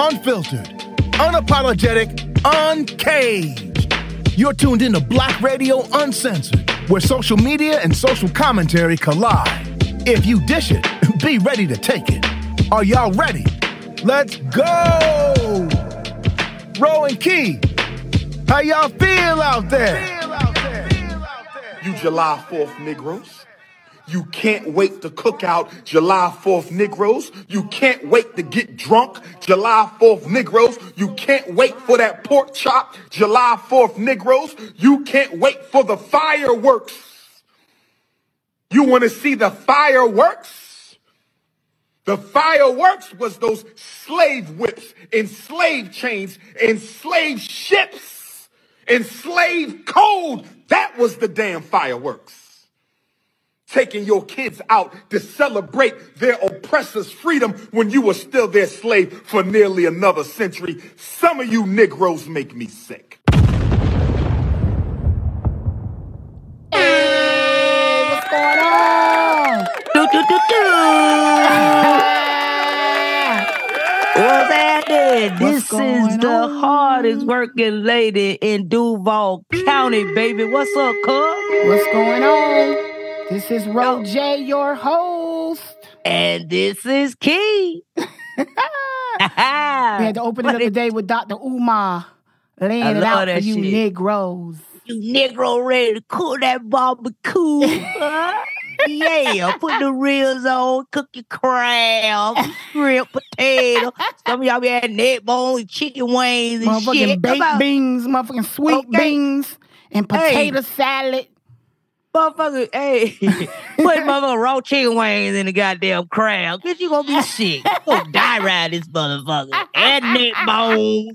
unfiltered, unapologetic, uncaged. You're tuned into Black Radio Uncensored, where social media and social commentary collide. If you dish it, be ready to take it. Are y'all ready? Let's go! Ro and Key, how y'all feel out there? You July 4th Negroes. You can't wait to cook out July 4th Negroes. You can't wait to get drunk July 4th Negroes. You can't wait for that pork chop July 4th Negroes. You can't wait for the fireworks. You want to see the fireworks? The fireworks was those slave whips and slave chains and slave ships and slave code. That was the damn fireworks taking your kids out to celebrate their oppressor's freedom when you were still their slave for nearly another century. Some of you Negroes make me sick. Hey, what's going on? Do, do, do, do. What's happening? This is the on? hardest working lady in Duval County, baby. What's up, cuz? What's going on? This is Ro J, your host. And this is Key. We had to open it up today with Dr. Umar laying it out for you shit. Negroes. You Negro ready to cook that barbecue? huh? Yeah, put the ribs on, cook your crab, shrimp, potato. Some of y'all be having neck bones, chicken wings, and Motherfucking shit. Baked beans, motherfucking sweet Okay. beans, and Hey. potato salad. Motherfucker, hey, put motherfucker raw chicken wings in the goddamn crowd. Cause you gonna be sick. You gonna die right this motherfucker. And neck bone. You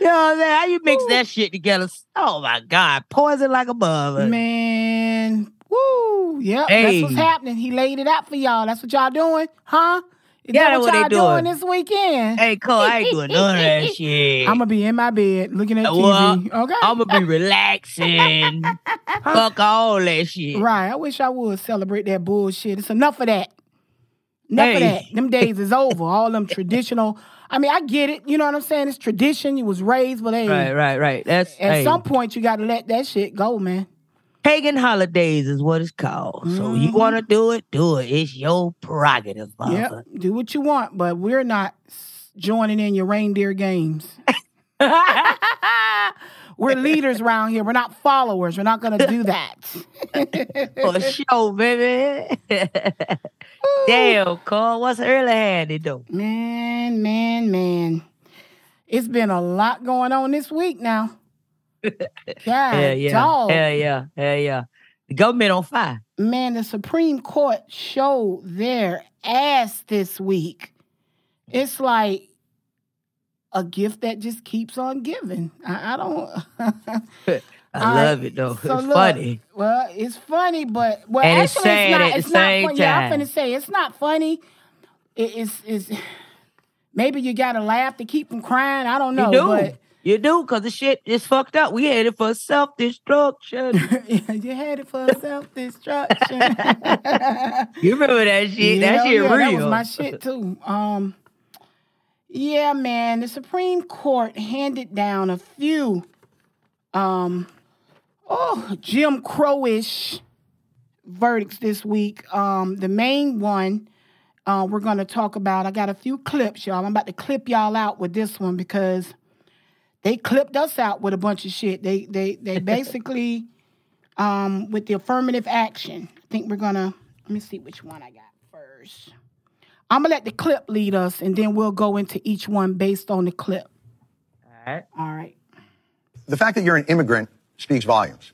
know what I'm saying? How you mix that shit together? Oh my God. Poison like a mother. Man, woo. Yep, Hey. that's what's happening. He laid it out for y'all. That's what y'all doing, huh? Is Yeah, that that's what what y'all they doing. doing. this weekend? Hey, Cole, I ain't doing none of that shit. I'm gonna be in my bed looking at uh, Well, TV. Okay. I'm gonna be relaxing. Fuck all that shit. Right. I wish I would celebrate that bullshit. It's enough of that. Enough of that. Them days is over. All them traditional. I mean, I get it. You know what I'm saying? It's tradition. You was raised, but hey, Right, right, right. That's at hey, some point you got to let that shit go, man. Pagan holidays is what it's called. So you want to mm-hmm. do it, do it. It's your prerogative, Yep. Do what you want, but we're not joining in your reindeer games. We're leaders around here. We're not followers. We're not going to do that. For sure, baby. Damn, Cole, what's early handy though? Man, man, man. It's been a lot going on this week now. Yeah, dog. hell yeah, hell yeah. The government on fire. Man, the Supreme Court showed their ass this week. It's like a gift that just keeps on giving. I, I don't. I love it though. so it's look, funny. Well, it's funny, but well, And actually, it's not. It's not funny. Yeah, I'm time. finna say it's not funny. It, it's it's maybe you got to laugh to keep from crying. I don't know, you do. but You do, because the shit is fucked up. We headed for self destruction. you had it for self destruction. you remember that shit? that shit yeah, real. That was my shit too. Um, yeah, man. The Supreme Court handed down a few, um, oh, Jim Crowish verdicts this week. Um, the main one uh, we're going to talk about. I got a few clips, y'all. I'm about to clip y'all out with this one because they clipped us out with a bunch of shit. They they they basically um, with the affirmative action. I think we're gonna let me see which one I got first. I'm gonna let the clip lead us, and then we'll go into each one based on the clip. All right. All right. the fact that you're an immigrant speaks volumes.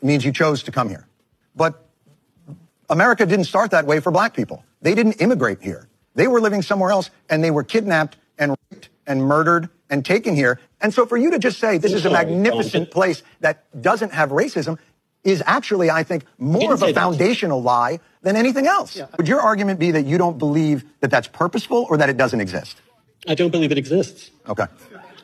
It means you chose to come here. But America didn't start that way for black people. They didn't immigrate here. They were living somewhere else and they were kidnapped and raped and murdered and taken here. And so for you to just say this is a magnificent place that doesn't have racism is actually, I think, more of say a that. foundational lie than anything else. Would your argument be that you don't believe that that's purposeful or that it doesn't exist? I don't believe it exists. Okay.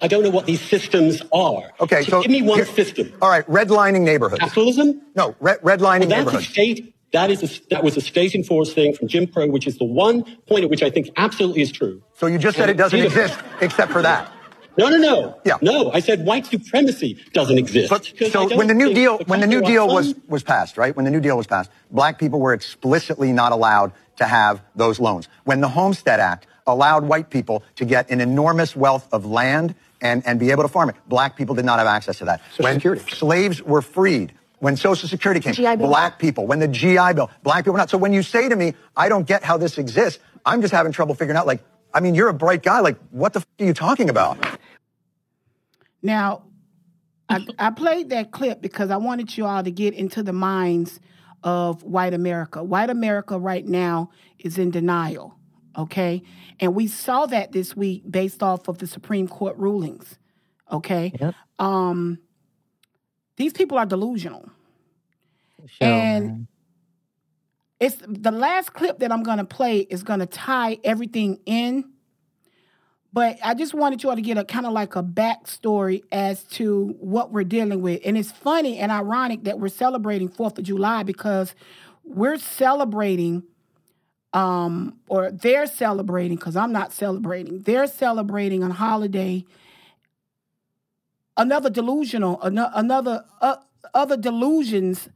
I don't know what these systems are. Okay, so give me one here- system. All right, redlining neighborhoods. Capitalism? No, red, redlining Well, that's a state. That is a, that was a state enforced thing from Jim Crow, which is the one point at which I think absolutely is true. So you just said it doesn't exist except for that. No, no, no. Yeah. No, I said white supremacy doesn't exist. But 'Cause I so when the New Deal the when the New Deal was some- was passed, right? When the New Deal was passed, black people were explicitly not allowed to have those loans. When the Homestead Act allowed white people to get an enormous wealth of land and, and be able to farm it, black people did not have access to that. when Security. slaves were freed, when Social Security came, GI Bill. black people, when the GI Bill, black people were not. So when you say to me, I don't get how this exists, I'm just having trouble figuring out, like, I mean, you're a bright guy. Like, what the f- are you talking about? Now, I, I played that clip because I wanted you all to get into the minds of white America. White America right now is in denial, okay? And we saw that this week based off of the Supreme Court rulings, okay? Yep. Um, these people are delusional. Sure, and man. It's the last clip that I'm going to play is going to tie everything in. But I just wanted you all to get a kind of like a backstory as to what we're dealing with. And it's funny and ironic that we're celebrating 4th of July because we're celebrating, um, or they're celebrating, because I'm not celebrating, they're celebrating a holiday, another delusional, ano- another, uh, other delusions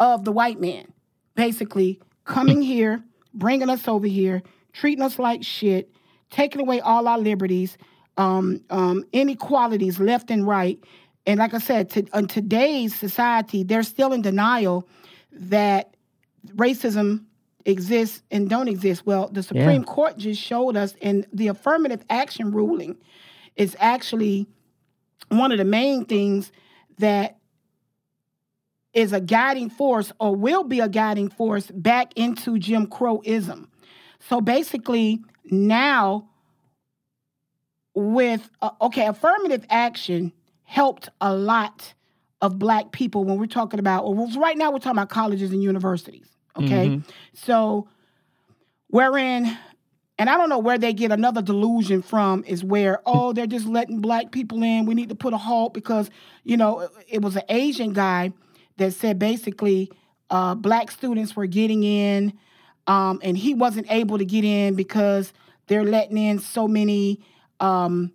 of the white man, basically coming here, bringing us over here, treating us like shit, taking away all our liberties, um, um, inequalities left and right. And like I said, to, in today's society, they're still in denial that racism exists and don't exist. Well, the Supreme Court just showed us, and the affirmative action ruling is actually one of the main things that is a guiding force or will be a guiding force back into Jim Crowism. So basically, now with uh, okay, affirmative action helped a lot of black people when we're talking about well, right now we're talking about colleges and universities, okay? So wherein and I don't know where they get another delusion from is where, oh, they're just letting black people in. We need to put a halt because, you know, it was an Asian guy that said basically uh, black students were getting in um, and he wasn't able to get in because they're letting in so many um,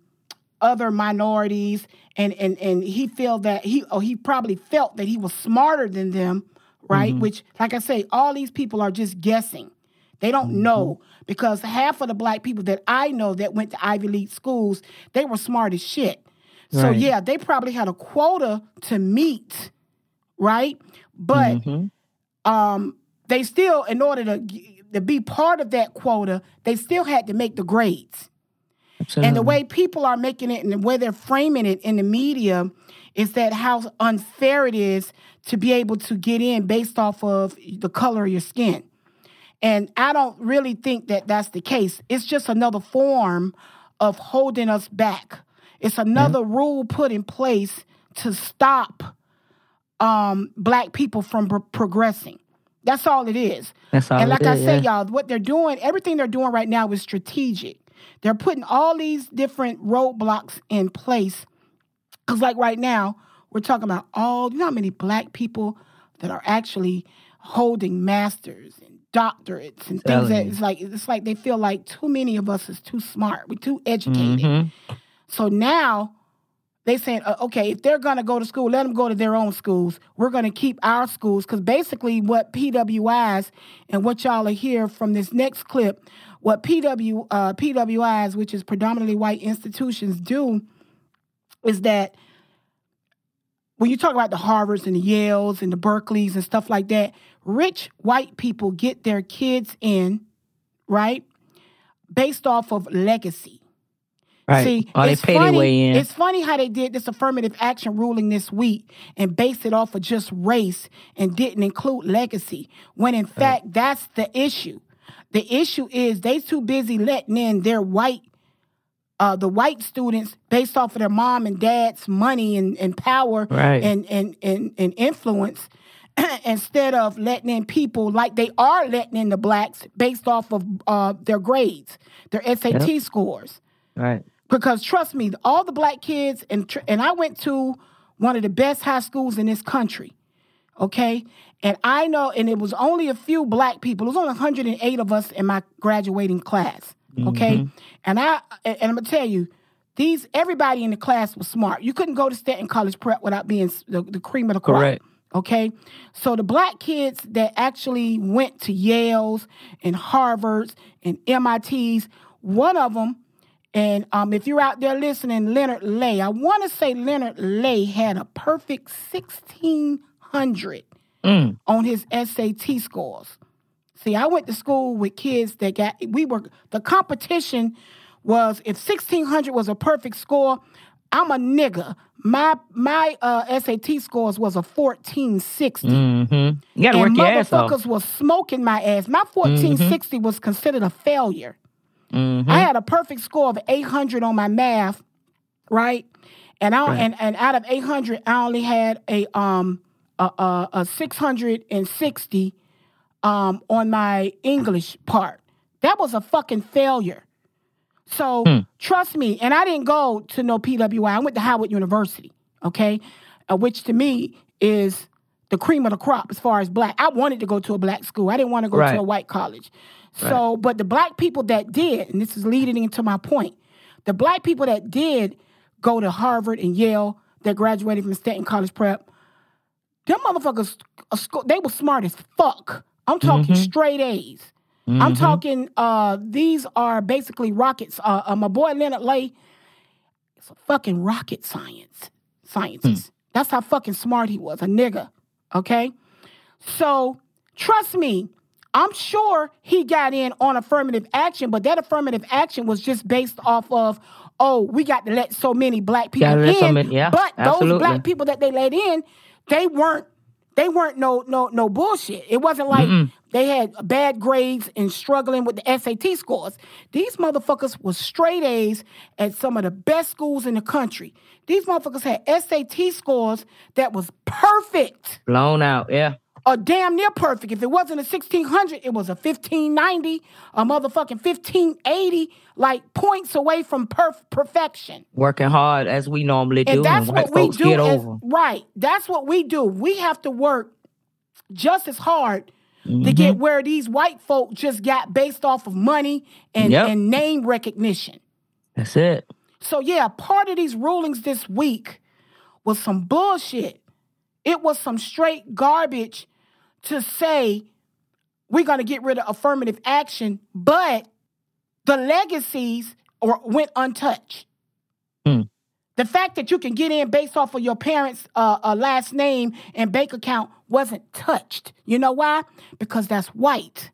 other minorities and, and, and he felt that he, oh, he probably felt that he was smarter than them, right? Which, like I say, all these people are just guessing. They don't know because half of the black people that I know that went to Ivy League schools, they were smart as shit. So yeah, they probably had a quota to meet, right? But um, they still, in order to to be part of that quota, they still had to make the grades. Absolutely. And the way people are making it and the way they're framing it in the media is that how unfair it is to be able to get in based off of the color of your skin. And I don't really think that that's the case. It's just another form of holding us back. It's another rule put in place to stop um, black people from pro- progressing. That's all it is. That's all And like I is, say, yeah. y'all, what they're doing, everything they're doing right now is strategic. They're putting all these different roadblocks in place. Because, like right now, we're talking about all, you know how many black people that are actually holding masters and doctorates and things that you. it's like it's like they feel like too many of us is too smart. We're too educated. Mm-hmm. So now they saying, uh, okay, if they're gonna go to school, let them go to their own schools. We're gonna keep our schools because basically what PWIs and what y'all are hear from this next clip, what PW uh, PWIs, which is predominantly white institutions, do is that when you talk about the Harvards and the Yales and the Berkeleys and stuff like that, rich white people get their kids in, right, based off of legacy. Right. See, it's funny. It's funny how they did this affirmative action ruling this week and based it off of just race and didn't include legacy. When in fact, that's the issue. The issue is they too busy letting in their white, uh, the white students based off of their mom and dad's money and, and power Right. and, and, and, and influence instead of letting in people like they are letting in the blacks based off of uh, their grades, their SAT scores. right. Because trust me, all the black kids and tr- and I went to one of the best high schools in this country. Okay? And I know, and it was only a few black people. It was only 108 of us in my graduating class. Okay, Mm-hmm. and I and I'm gonna tell you, these everybody in the class was smart. You couldn't go to Stanton College Prep without being the, the cream of the crop. Correct. Okay, so the black kids that actually went to Yale's and Harvard's and MIT's, one of them, and um, if you're out there listening, Leonard Lay, I want to say Leonard Lay had a perfect 1600 on his SAT scores. See, I went to school with kids that got, we were, the competition was if 1600 was a perfect score, I'm a nigga. My my uh, SAT scores was a 1460. Mm-hmm. You got to work your ass off. motherfuckers was smoking my ass. My 1460 was considered a failure. Mm-hmm. I had a perfect score of 800 on my math, right? And I and, and out of 800, I only had a um a, a, a 660 um on my English part. That was a fucking failure. So Hmm. trust me, and I didn't go to no PWI. I went to Howard University, okay, uh, which to me is the cream of the crop as far as black. I wanted to go to a black school. I didn't want to go Right. to a white college. So, but the black people that did, and this is leading into my point, the black people that did go to Harvard and Yale, that graduated from Stanton College Prep, them motherfuckers, they were smart as fuck. I'm talking straight A's. I'm talking. Uh, these are basically rockets. Uh, uh, my boy Leonard Lay it's a fucking rocket science scientist. That's how fucking smart he was. A nigga. Okay. So trust me, I'm sure he got in on affirmative action, but that affirmative action was just based off of, oh, we got to let so many black people Gotta in. many- yeah, but those black people that they let in, they weren't they weren't no no no bullshit. It wasn't like they had bad grades and struggling with the SAT scores. These motherfuckers was straight A's at some of the best schools in the country. These motherfuckers had SAT scores that was perfect Blown out. Yeah. Or damn near perfect. If it wasn't a 1600, it was a 1590, a motherfucking 1580, like points away from perf- perfection. Working hard as we normally do. And that's white what we do. over. right. That's what we do. We have to work just as hard to Mm-hmm. get where these white folk just got based off of money and, Yep. and name recognition. That's it. So yeah, part of these rulings this week was some bullshit. It was some straight garbage to say we're going to get rid of affirmative action, but the legacies or went untouched. Hmm. The fact that you can get in based off of your parents' uh, uh, last name and bank account wasn't touched. You know why? Because that's white.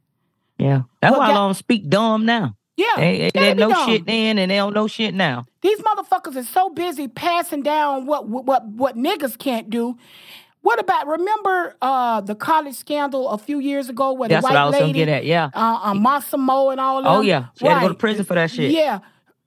Yeah. That's Well, why I don't speak dumb now. Yeah, They, they didn't know dumb. shit then and they don't know shit now. These motherfuckers are so busy passing down what what what niggas can't do. What about remember uh, the college scandal a few years ago where That's the what white I was lady, gonna get at, yeah. uh, uh, Mossimo and all that. Oh, yeah. She had to go to prison for that shit. Yeah,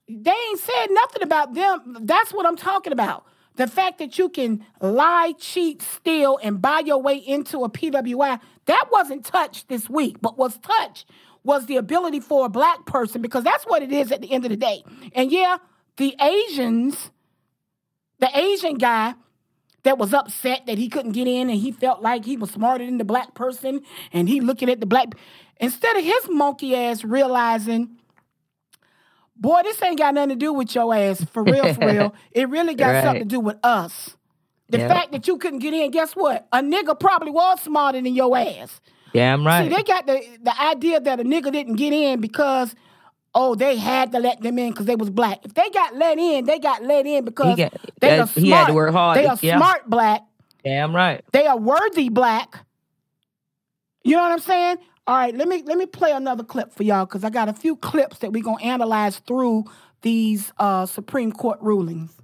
they ain't said nothing about them. That's what I'm talking about. The fact that you can lie, cheat, steal, and buy your way into a PWI, that wasn't touched this week. But what's touched was the ability for a black person, because that's what it is at the end of the day. And yeah, the Asians, the Asian guy that was upset that he couldn't get in and he felt like he was smarter than the black person and he looking at the black instead of his monkey ass realizing boy this ain't got nothing to do with your ass for real for real it really got Right. something to do with us the Yep. fact that you couldn't get in guess what a nigga probably was smarter than your ass Damn right. See, they got the the idea that a nigga didn't get in because oh they had to let them in because they was black. If they got let in, they got let in because got- they that- are smart. he had to work hard They are yeah. smart black. Damn right. They are worthy black. You know what I'm saying? All right, let me let me play another clip for y'all because I got a few clips that we're gonna analyze through these uh, Supreme Court rulings.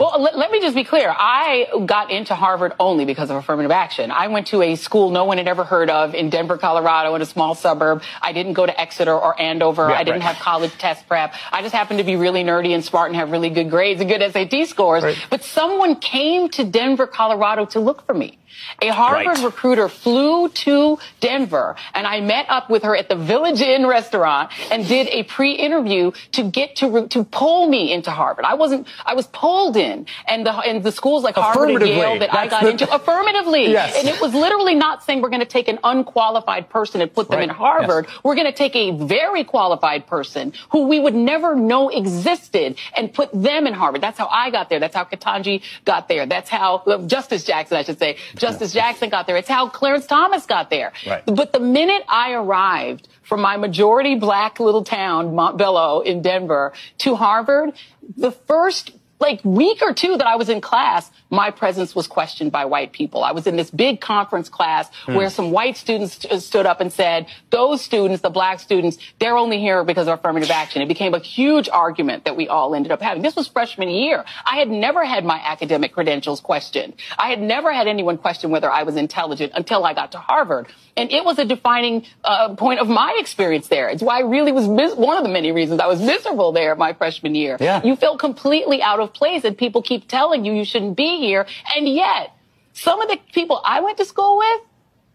Well, let, let me just be clear. I got into Harvard only because of affirmative action. I went to a school no one had ever heard of in Denver, Colorado, in a small suburb. I didn't go to Exeter or Andover. Yeah, I didn't right. have college test prep. I just happened to be really nerdy and smart and have really good grades and good SAT scores. Right. But someone came to Denver, Colorado to look for me. A Harvard Right. recruiter flew to Denver and I met up with her at the Village Inn restaurant and did a pre-interview to get to, to pull me into Harvard. I wasn't, I was pulled in. In. And the and the schools like Harvard and Yale that I got the, into affirmatively. Yes. And it was literally not saying we're going to take an unqualified person and put them right. in Harvard. Yes. We're going to take a very qualified person who we would never know existed and put them in Harvard. That's how I got there. That's how Ketanji got there. That's how uh, Justice Jackson, I should say, Justice Jackson got there. It's how Clarence Thomas got there. Right. But the minute I arrived from my majority black little town, Montbello in Denver, to Harvard, the first like week or two that I was in class, my presence was questioned by white people. I was in this big conference class hmm. where some white students st- stood up and said, those students, the black students, they're only here because of affirmative action. It became a huge argument that we all ended up having. This was freshman year. I had never had my academic credentials questioned. I had never had anyone question whether I was intelligent until I got to Harvard. And it was a defining uh, point of my experience there. It's why I really was mis- one of the many reasons I was miserable there my freshman year. Yeah. You feel completely out of place and people keep telling you you shouldn't be here. And yet, some of the people I went to school with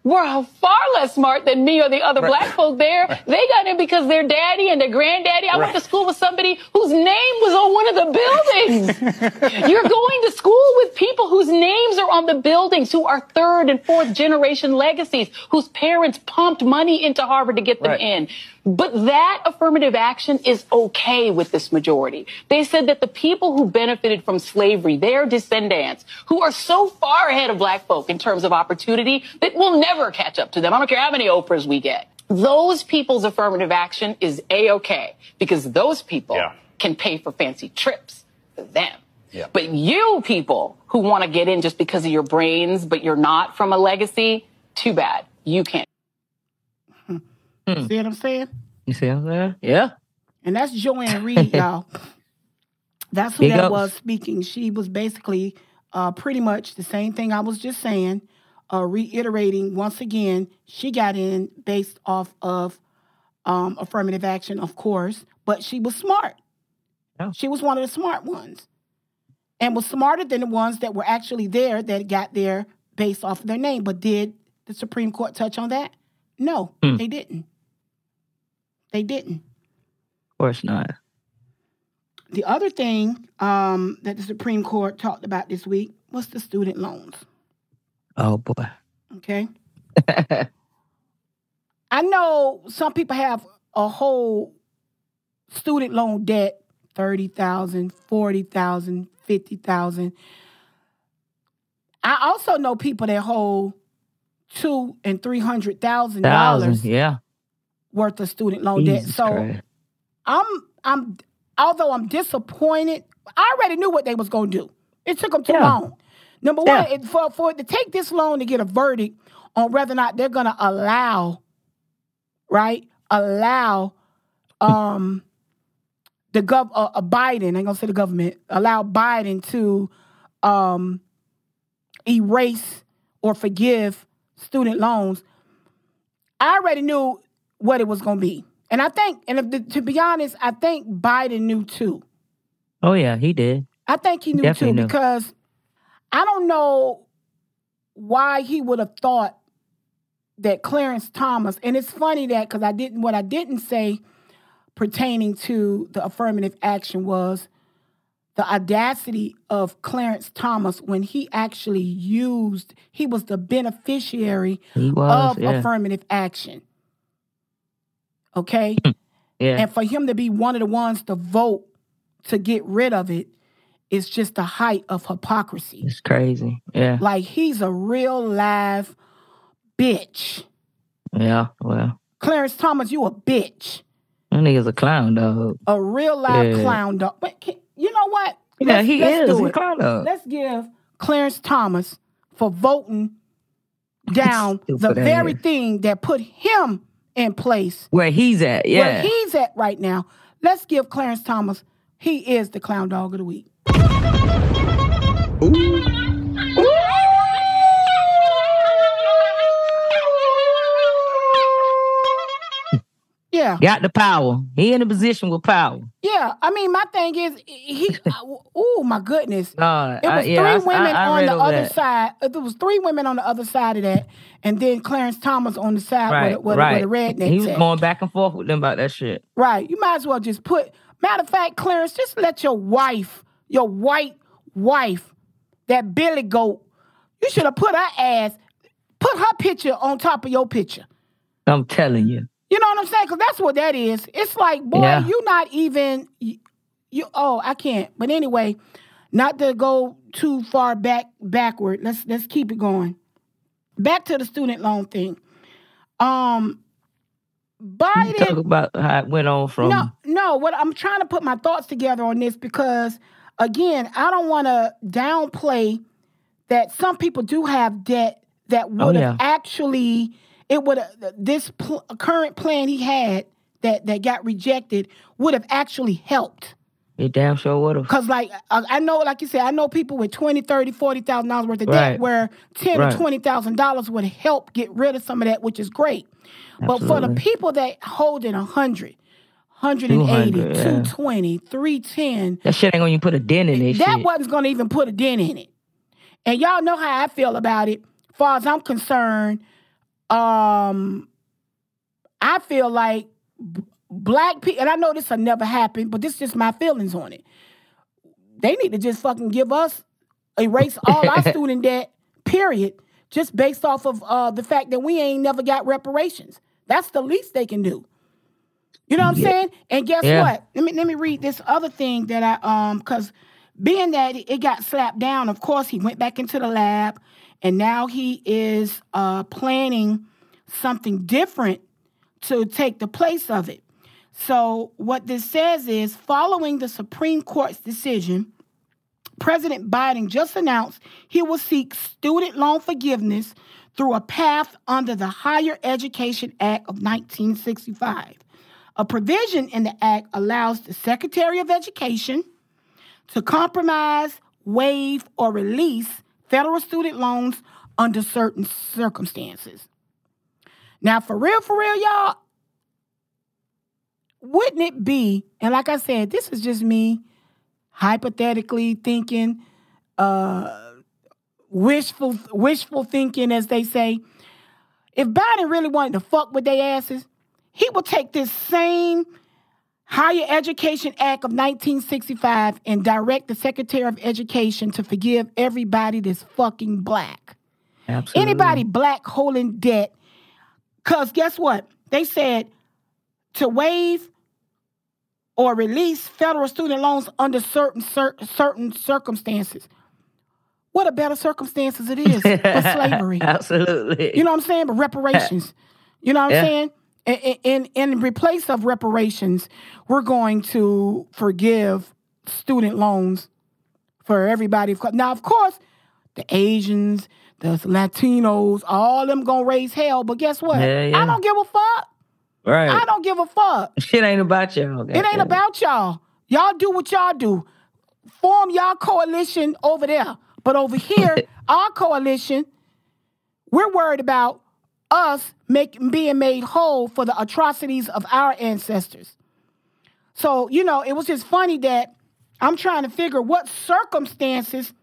were far less smart than me or the other right. black folk there. Right. They got in because their daddy and their granddaddy. I right. went to school with somebody whose name was on one of the buildings. You're going to school with people whose names are on the buildings, who are third and fourth generation legacies, whose parents pumped money into Harvard to get them in. But that affirmative action is okay with this majority. They said that the people who benefited from slavery, their descendants, who are so far ahead of black folk in terms of opportunity that we'll never catch up to them. I don't care how many Oprahs we get. Those people's affirmative action is a-okay because those people yeah. can pay for fancy trips for them. Yeah. But you people who want to get in just because of your brains, but you're not from a legacy, too bad. You can't. Mm. See what I'm saying? You see what I'm saying? Yeah. And that's Joy-Ann Reid, y'all. That's who Big that ups. was speaking. She was basically uh, pretty much the same thing I was just saying, uh, reiterating once again. She got in based off of um, affirmative action, of course, but she was smart. She was one of the smart ones and was smarter than the ones that were actually there that got there based off of their name. But did the Supreme Court touch on that? No, mm. they didn't. They didn't. Of course not. The other thing um, that the Supreme Court talked about this week was the student loans. Oh boy. Okay. I know some people have a whole student loan debt 30,000, 40,000, 50,000. I also know people that hold two and three hundred thousand dollars. Yeah worth of student loan Jesus debt. So Christ. I'm I'm although I'm disappointed, I already knew what they was gonna do. It took them too yeah. long. Number yeah. one, it, for for to take this loan to get a verdict on whether or not they're gonna allow, right? Allow um the gov uh, uh, Biden, I'm gonna say the government, allow Biden to um erase or forgive student loans. I already knew what it was going to be. And I think, and if, to be honest, I think Biden knew too. Oh yeah, he did. I think he knew Definitely too knew. because I don't know why he would have thought that Clarence Thomas, and it's funny that because I didn't, what I didn't say pertaining to the affirmative action was the audacity of Clarence Thomas when he actually used, he was the beneficiary was, of yeah. affirmative action. Okay? Hmm. yeah. And for him to be one of the ones to vote to get rid of it is just the height of hypocrisy. It's crazy. Yeah. Like he's a real live bitch. Yeah, well. Clarence Thomas, you a bitch. That nigga's a clown dog. A real live yeah. clown dog. But can, you know what? Yeah, let's, he let's is. a clown dog. Let's give Clarence Thomas for voting down the very thing that put him in place. Where he's at, yeah. Where he's at right now. Let's give Clarence Thomas, he is the clown dog of the week. Ooh. Yeah. Got the power. He in a position with power. Yeah. I mean, my thing is, he, oh my goodness. No, it was I, three I, women I, on the other that. side. Uh, there was three women on the other side of that. And then Clarence Thomas on the side right, with, with, right. with the redneck. He was going back and forth with them about that shit. Right. You might as well just put, matter of fact, Clarence, just let your wife, your white wife, that Billy Goat, you should have put her ass, put her picture on top of your picture. I'm telling you. You know what I'm saying? Because that's what that is. It's like, boy, yeah. you not even you, you. Oh, I can't. But anyway, not to go too far back backward. Let's let's keep it going. Back to the student loan thing. Um, Biden. Talk about how it went on from. No, no. What I'm trying to put my thoughts together on this because, again, I don't want to downplay that some people do have debt that would have oh, yeah. actually it would uh, this pl- uh, current plan he had that that got rejected would have actually helped. It damn sure would have. Cause like I know, like you said, I know people with twenty, thirty, forty thousand dollars worth of right. debt, where ten right. or twenty thousand dollars would help get rid of some of that, which is great. Absolutely. But for the people that holding a hundred, 180, 220, yeah. 310. That shit ain't gonna even put a dent in it. That shit. wasn't gonna even put a dent in it. And y'all know how I feel about it. Far as I'm concerned, um, I feel like black people, and I know this will never happen, but this is just my feelings on it. They need to just fucking give us, erase all our student debt, period, just based off of uh, the fact that we ain't never got reparations. That's the least they can do. You know what I'm yeah. saying? And guess yeah. what? Let me let me read this other thing that I um because being that it got slapped down, of course he went back into the lab and now he is uh, planning something different to take the place of it. So, what this says is following the Supreme Court's decision, President Biden just announced he will seek student loan forgiveness through a path under the Higher Education Act of 1965. A provision in the act allows the Secretary of Education to compromise, waive, or release federal student loans under certain circumstances. Now, for real, for real, y'all, wouldn't it be, and like I said, this is just me hypothetically thinking, uh, wishful, wishful thinking, as they say. If Biden really wanted to fuck with their asses, he would take this same Higher Education Act of 1965 and direct the Secretary of Education to forgive everybody that's fucking black. Absolutely. Anybody black holding debt. Because guess what? They said to waive or release federal student loans under certain cer- certain circumstances. What a better circumstances it is for slavery. Absolutely. You know what I'm saying? But reparations. You know what I'm saying? In, in replace of reparations, we're going to forgive student loans for everybody. Now, of course, the Asians, the Latinos, all them gonna raise hell. But guess what? Yeah, yeah. I don't give a fuck. Right. I don't give a fuck. Shit ain't about y'all. It ain't about y'all. Y'all do what y'all do. Form y'all coalition over there. But over here, our coalition, we're worried about us make, being made whole for the atrocities of our ancestors. So, you know, it was just funny that I'm trying to figure what circumstances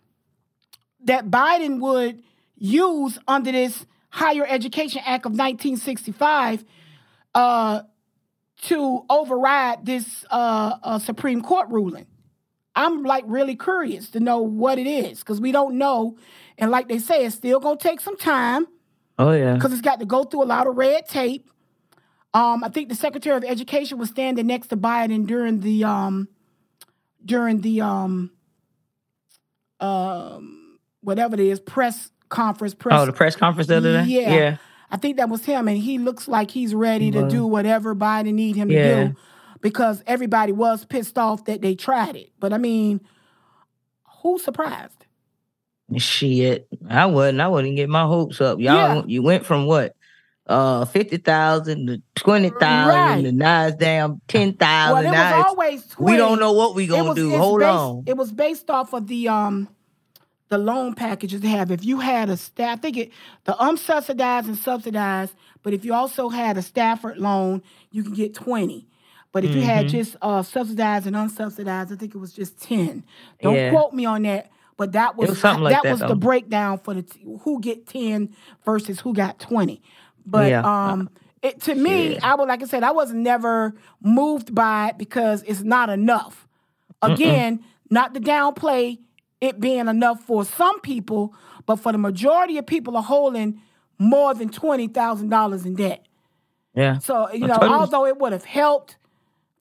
that Biden would use under this Higher Education Act of 1965 uh, to override this uh, uh, Supreme Court ruling. I'm like really curious to know what it is because we don't know. And like they say, it's still going to take some time. Oh yeah. Because it's got to go through a lot of red tape. Um, I think the Secretary of Education was standing next to Biden during the um, during the um, um, whatever it is press conference. Press. Oh, the press conference the other day. Yeah. yeah. I think that was him, and he looks like he's ready to do whatever Biden need him yeah. to do, because everybody was pissed off that they tried it. But I mean, who's surprised? Shit, I wouldn't. I wouldn't get my hopes up. Y'all, yeah. you went from what? Uh, fifty thousand to twenty thousand right. to now it's damn ten thousand. Well, it was always 20. we don't know what we gonna was, do. Hold based, on. It was based off of the um the loan packages they have. If you had a staff, I think it the unsubsidized and subsidized, but if you also had a Stafford loan, you can get twenty. But if mm-hmm. you had mm-hmm. just uh, subsidized and unsubsidized, I think it was just ten. Don't yeah. quote me on that. But that was, was like that, that, was though. the breakdown for the t- who get ten versus who got twenty. But yeah. um, it, to me, I would like I said, I was never moved by it because it's not enough. Again, Mm-mm. not to downplay it being enough for some people, but for the majority of people are holding more than twenty thousand dollars in debt. Yeah. So you know, although it would have helped,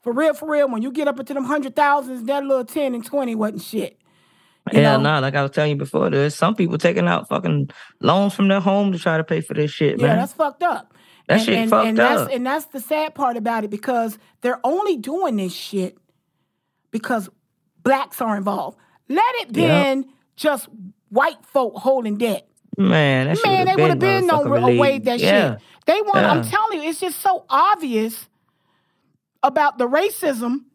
for real, for real, when you get up into them hundred thousands, that little ten and twenty wasn't shit. You yeah, no, nah, like I was telling you before, there's some people taking out fucking loans from their home to try to pay for this shit, yeah, man. that's fucked up. That and, shit and, fucked and up. That's, and that's the sad part about it because they're only doing this shit because blacks are involved. Let it been just white folk holding debt. Man, that man, they would have been no away that yeah. shit. They want. Yeah. I'm telling you, it's just so obvious about the racism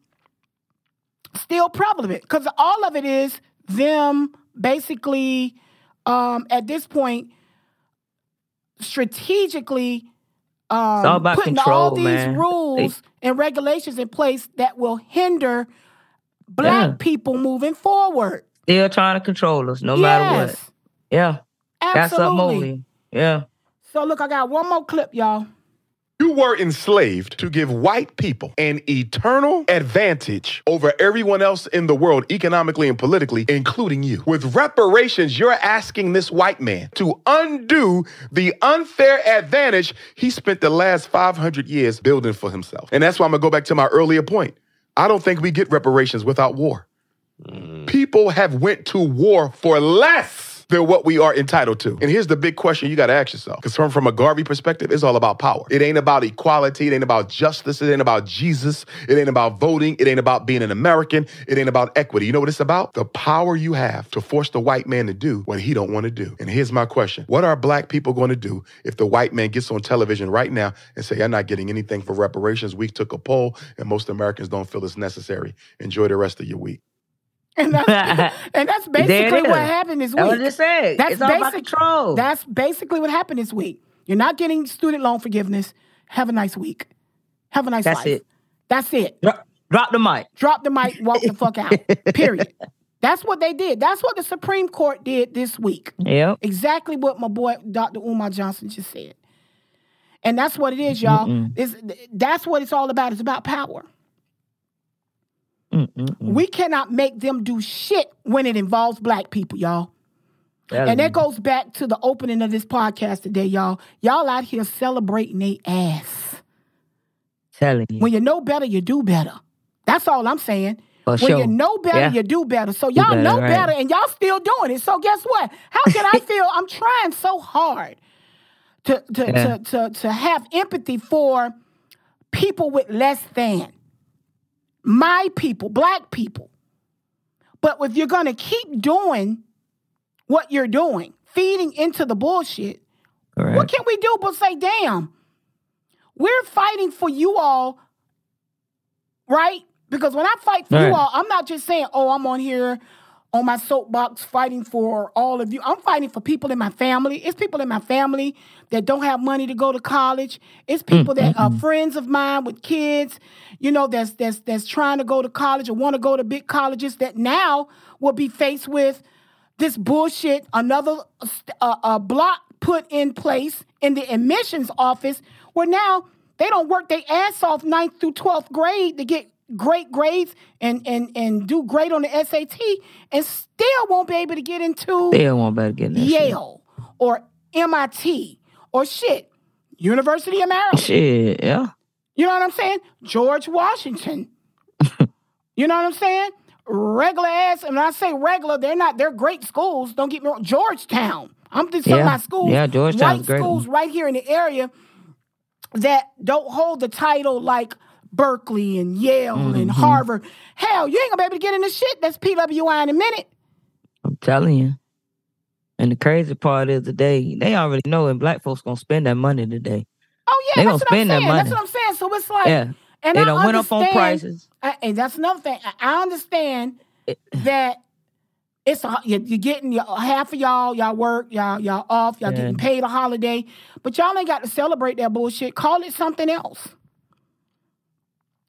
still prevalent because all of it is them basically um, at this point strategically um, putting control, all these man. rules they, and regulations in place that will hinder black yeah. people moving forward. Still trying to control us, no yes. matter what. Yeah. Absolutely. Yeah. So look, I got one more clip, y'all. You were enslaved to give white people an eternal advantage over everyone else in the world, economically and politically, including you. With reparations, you're asking this white man to undo the unfair advantage he spent the last 500 years building for himself. And that's why I'm gonna go back to my earlier point. I don't think we get reparations without war. Mm. People have went to war for less than what we are entitled to. And here's the big question you got to ask yourself. Because from, from a Garvey perspective, it's all about power. It ain't about equality. It ain't about justice. It ain't about Jesus. It ain't about voting. It ain't about being an American. It ain't about equity. You know what it's about? The power you have to force the white man to do what he don't want to do. And here's my question. What are black people going to do if the white man gets on television right now and say, I'm not getting anything for reparations? We took a poll and most Americans don't feel it's necessary. Enjoy the rest of your week. And that's, and that's basically what happened this week. That's what I said. That's it's all about control. That's basically what happened this week. You're not getting student loan forgiveness. Have a nice week. Have a nice that's life. It. That's it. Drop, drop the mic. Drop the mic. Walk the fuck out. Period. That's what they did. That's what the Supreme Court did this week. Yep. Exactly what my boy Dr. Umar Johnson just said. And that's what it is, y'all. It's, that's what it's all about. It's about power. Mm-mm-mm. We cannot make them do shit when it involves black people, y'all. That's and that goes back to the opening of this podcast today, y'all. Y'all out here celebrating they ass. Telling you. When you know better, you do better. That's all I'm saying. For when sure. you know better, Yeah. you do better. So y'all better, know right. better and y'all still doing it. So guess what? How can I feel? I'm trying so hard to to, Yeah. to to to have empathy for people with less than my people, black people. But if you're gonna keep doing what you're doing, feeding into the bullshit, what can we do but say, damn, we're fighting for you all, right? Because when I fight for Right. you all, I'm not just saying, oh, I'm on here on my soapbox fighting for all of you. I'm fighting for people in my family. It's people in my family that don't have money to go to college. It's people that are friends of mine with kids, you know, that's that's that's trying to go to college or want to go to big colleges that now will be faced with this bullshit, another uh, uh, block put in place in the admissions office where now they don't work their ass off ninth through 12th grade to get great grades and, and, and do great on the SAT and still won't be able to get into Still won't better get in that shit. Yale or MIT or shit, University of Maryland. Shit, yeah. You know what I'm saying? George Washington. you know what I'm saying? Regular ass, and when I say regular, they're not, they're great schools. Don't get me wrong. Georgetown. I'm just talking Yeah. about schools. Yeah, Georgetown's white great schools right here in the area that don't hold the title like Berkeley and Yale Mm-hmm. and Harvard. Hell, you ain't gonna be able to get in the shit that's PWI in a minute. I'm telling you. And the crazy part is today, they already know and black folks gonna spend that money today. Oh yeah, They that's gonna what I'm spend that saying. That's what I'm saying. So it's like, Yeah. and they I done went up on prices. I- and that's another thing. I- I understand that it's a, you- you're getting your, half of y'all, y'all work, y'all y'all off, y'all Yeah. getting paid a holiday, but y'all ain't got to celebrate that bullshit. Call it something else.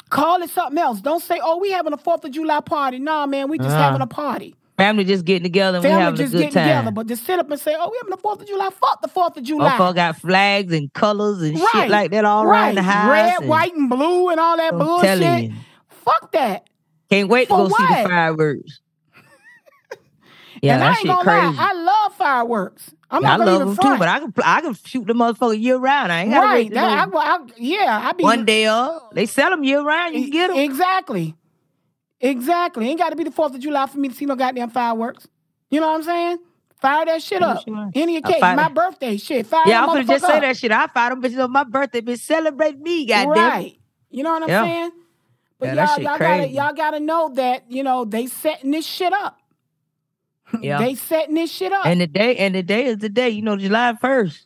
Call it something else. Don't say, "Oh, we having a Fourth of July party." Nah, man, we just Uh-huh. having a party. Family just getting together and we Family having just a good getting time. together, but just sit up and say, "Oh, we having the Fourth of July." Fuck the Fourth of July. Motherfucker got flags and colors and Right. shit like that all right. around the house. Red, and white, and blue, and all that I'm bullshit. Fuck that. Can't wait to For go see the fireworks. Yeah, and that I ain't shit gonna crazy. lie, I love fireworks. I'm I not gonna love them front. too, but I can I can shoot the motherfucker year round. I ain't gotta right. That, I, I, yeah, I be one day up. They sell them year round. You can get them. Exactly. Exactly. Ain't got to be the Fourth of July for me to see no goddamn fireworks. You know what I'm saying? Fire that shit up. sure. Any I occasion, my birthday, shit. Fire Yeah, I'm gonna just motherfucker say up. that shit. I fight them bitches on my birthday, bitch. Celebrate me, goddamn. Right. You know what I'm Yeah. saying? But Yeah, y'all, y'all gotta y'all gotta know that, you know, they setting this shit up. Yeah. They setting this shit up. And the day and the day is the day. You know, July first.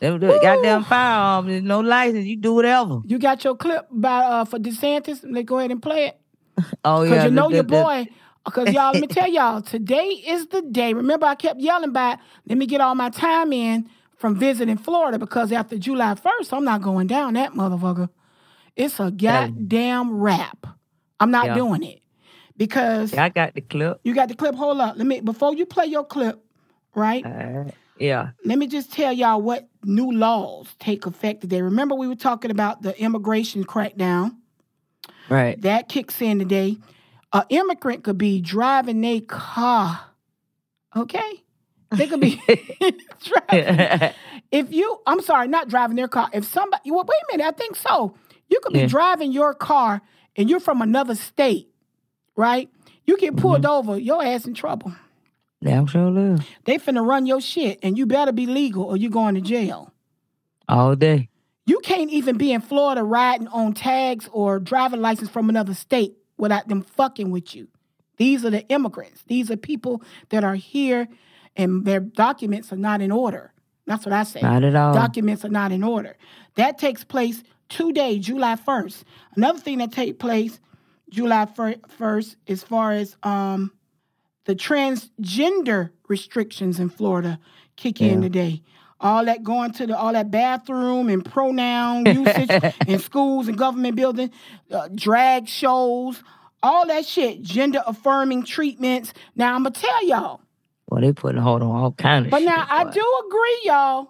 Them the goddamn firearms. There's no license. You do whatever. you got your clip by uh for DeSantis. Let's go ahead and play it. Oh yeah, Because you know the- your the- the- boy. Because y'all, let me tell y'all, today is the day. Remember, I kept yelling about, let me get all my time in from visiting Florida because after July 1st, I'm not going down that motherfucker. It's a goddamn wrap. I'm not Yeah. doing it. Because I got the clip. you got the clip. Hold up. Let me before you play your clip, right? Alright. Yeah. Let me just tell y'all what new laws take effect today. Remember, we were talking about the immigration crackdown. Right. That kicks in today. An immigrant could be driving their car. Okay? They could be driving. If you, I'm sorry, not driving their car. If somebody, well, wait a minute, I think so. You could be Yeah. driving your car and you're from another state, right? You get pulled Mm-hmm. over, your ass in trouble. Damn sure live. They finna run your shit and you better be legal or you going to jail. All day. You can't even be in Florida riding on tags or driving license from another state without them fucking with you. These are the immigrants. These are people that are here and their documents are not in order. That's what I say. Not at all. Documents are not in order. That takes place today, July 1st. Another thing that take place July 1st as far as um, the transgender restrictions in Florida kick in today. All that going to the all that bathroom and pronoun usage in schools and government buildings, uh, drag shows, all that shit, gender affirming treatments. Now I'm gonna tell y'all, Well, they putting hold on all kind of but shit. now I do agree, y'all.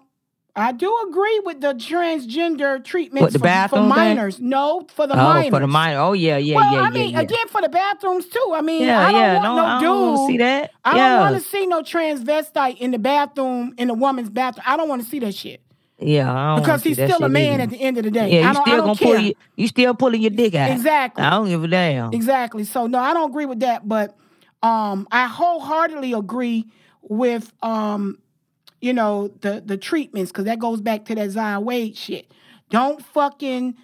I do agree with the transgender the for, for thing? minors. No, for the Oh, minors. for the minor. Oh yeah, yeah, well, yeah, I mean, yeah. again for the bathrooms too. I mean, yeah, I don't yeah. want no, no, dude. see that. I yeah. don't want to see no transvestite in the bathroom in the woman's bathroom. I don't want to see that shit Yeah, I don't because he's still a man either. at the end of the day. Yeah, you still gonna care. pull you. You still pulling your dick out. Exactly. I don't give a damn. Exactly. So no, I don't agree with that, but um I wholeheartedly agree with um you know the the treatments because that goes back to that Zion Wade shit. Don't fucking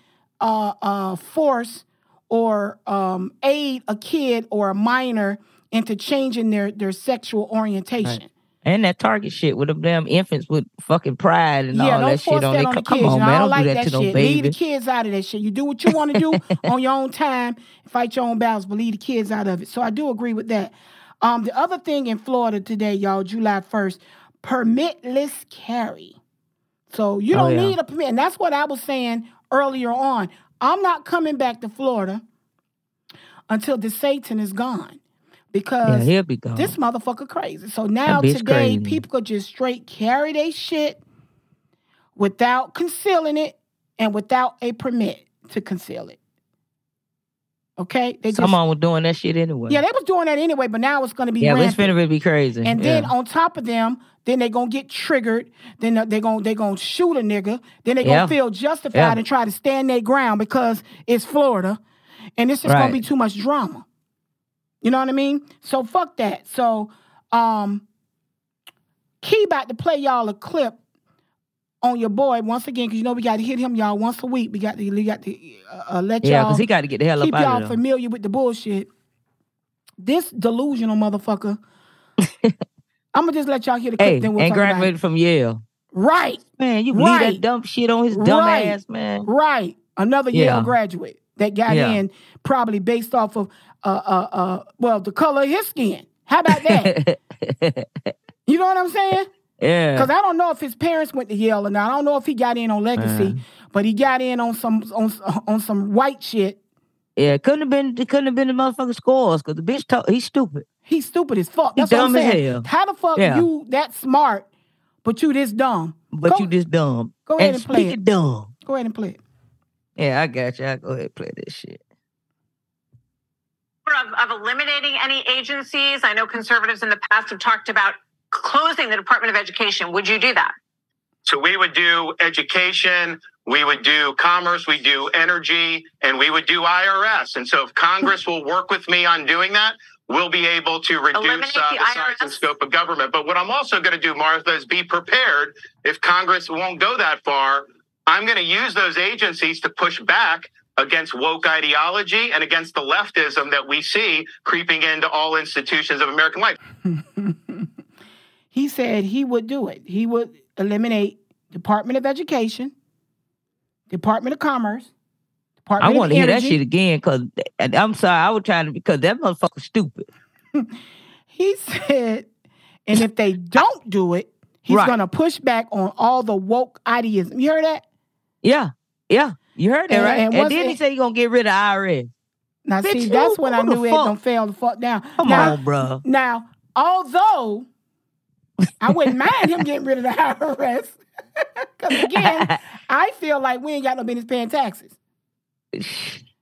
uh uh force or um aid a kid or a minor into changing their their sexual orientation. And that Target shit with them damn infants with fucking pride and Yeah, all that shit on that their on the Come kids. on, man. I Don't like do that, that to no shit. Leave the kids out of that shit. You do what you want to do on your own time, fight your own battles, but leave the kids out of it. So I do agree with that. Um, the other thing in Florida today, y'all, July 1st, permitless carry. So you Oh, don't yeah. need a permit. And that's what I was saying earlier on. I'm not coming back to Florida until the Satan is gone. Yeah, Because he'll be gone. this motherfucker crazy. So now today, crazy. people could just straight carry their shit without concealing it and without a permit to conceal it. Okay, they just Someone was doing that shit anyway. yeah they was doing that anyway, but now it's going to be yeah, but it's going to be crazy. And then on top of them, then they gonna get triggered. Then they're gonna they gonna shoot a nigga. Then they gonna Yeah. feel justified Yeah. and try to stand their ground because it's Florida, and it's just gonna be too much drama. You know what I mean? So fuck that. So um, Key about to play y'all a clip on your boy once again because you know we got to hit him y'all once a week. We got to we got to uh, uh, let yeah, y'all because he got to get the hell keep up out y'all familiar with the bullshit. This delusional motherfucker. I'm gonna just let y'all hear the clip. Hey, then we'll and talk graduated from Yale. Right, Man, you Right. that dumb shit on his dumb Right. ass, man. right. Another Yale graduate that got Yeah. in probably based off of uh uh uh well the color of his skin. How about that? you know what I'm saying? yeah. Because I don't know if his parents went to Yale or not. I don't know if he got in on legacy, Man. but he got in on some on on some white shit. Yeah, couldn't have been. It couldn't have been the motherfucking scores because the bitch. To- he's stupid. He's stupid as fuck. He That's what I'm dumb as saying. hell. How the fuck Yeah. you that smart, but you this dumb? But Go- you this dumb. go ahead and play it. dumb. Go ahead and play it. Yeah, I got you. I go ahead and play this shit. Of, of eliminating any agencies? I know conservatives in the past have talked about closing the Department of Education. Would you do that? So we would do education, we would do commerce, we do energy, and we would do IRS. And so if Congress will work with me on doing that, we'll be able to reduce uh, the, the size and scope of government. But what I'm also going to do, Martha, is be prepared if Congress won't go that far. I'm going to use those agencies to push back against woke ideology and against the leftism that we see creeping into all institutions of American life. he said he would do it. He would eliminate Department of Education, Department of Commerce, Department I want to hear that shit again because I'm sorry, I was trying to because that motherfucker's stupid. he said, and if they don't do it, he's right. gonna push back on all the woke ideas. You heard that? Yeah, yeah. You heard that, and, right? And, and then it, he said he's gonna get rid of IRS. Now, Bitch, see, that's when I knew it don't fail the fuck down. Come now, on, bro. Now, although I wouldn't mind him getting rid of the IRS. Because again, I feel like we ain't got no business paying taxes.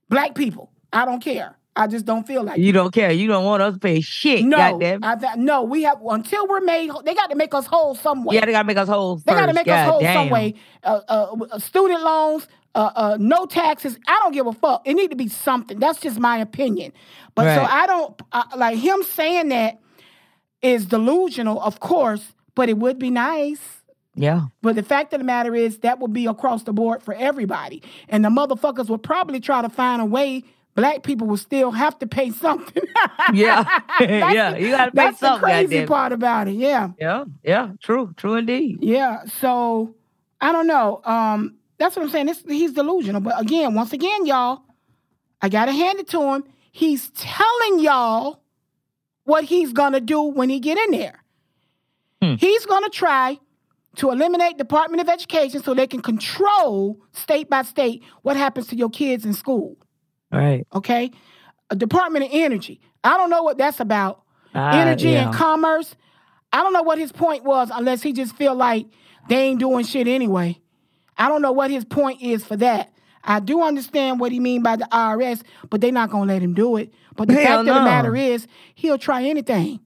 Black people, I don't care. I just don't feel like you it. don't care. You don't want us to pay shit. No. I th- no. We have until we're made. They got to make us whole some way. Yeah, they got to make us whole. They got to make God us whole damn. some way. Uh, uh, student loans, uh, uh, no taxes. I don't give a fuck. It need to be something. That's just my opinion. But Right. so I don't like him saying that is delusional, of course. But it would be nice. Yeah. But the fact of the matter is that would be across the board for everybody. And the motherfuckers would probably try to find a way black people will still have to pay something. Yeah. Yeah. the- You got to pay something. That's the crazy part about it. Yeah. Yeah. Yeah. True. True indeed. Yeah. So I don't know. Um, that's what I'm saying. This, he's delusional. But again, once again, y'all, I gotta hand it to him. He's telling y'all what he's gonna do when he get in there. Hmm. He's gonna try to eliminate Department of Education so they can control state by state what happens to your kids in school. All right. Okay, a Department of Energy. I don't know what that's about. Ah, Energy yeah. and commerce. I don't know what his point was, unless he just feel like they ain't doing shit anyway. I don't know what his point is for that. I do understand what he mean by the IRS, but they're not gonna let him do it. But the Hell fact of the matter is, he'll try anything.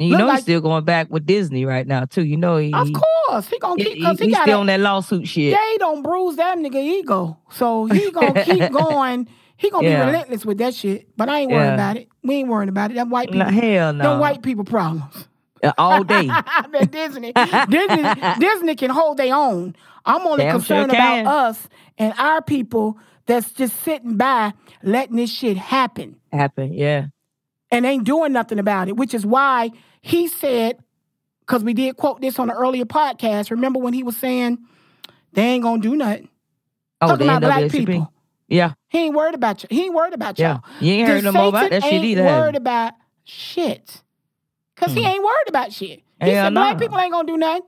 And you know like- he's still going back with Disney right now too. You know he. Of course, he gonna keep he, he- he's got still on that lawsuit shit. They don't bruise that nigga ego, so he gonna keep going. He gonna Yeah. be relentless with that shit. But I ain't worried Yeah. about it. We ain't worried about it. That white people, hell no. them white people problems. Uh, all day. Disney, Disney, Disney can hold their own. I'm only Damn concerned can. about us and our people that's just sitting by letting this shit happen Happen. Yeah. And ain't doing nothing about it, which is why he said, because we did quote this on an earlier podcast. Remember when he was saying they ain't gonna do nothing? Oh, Talking about black people. Yeah. He ain't worried about you. He ain't worried about Yeah. y'all. You ain't heard no more about that shit either. worried about shit. Cause he Hmm. ain't worried about shit. He Hell said black people ain't gonna do nothing.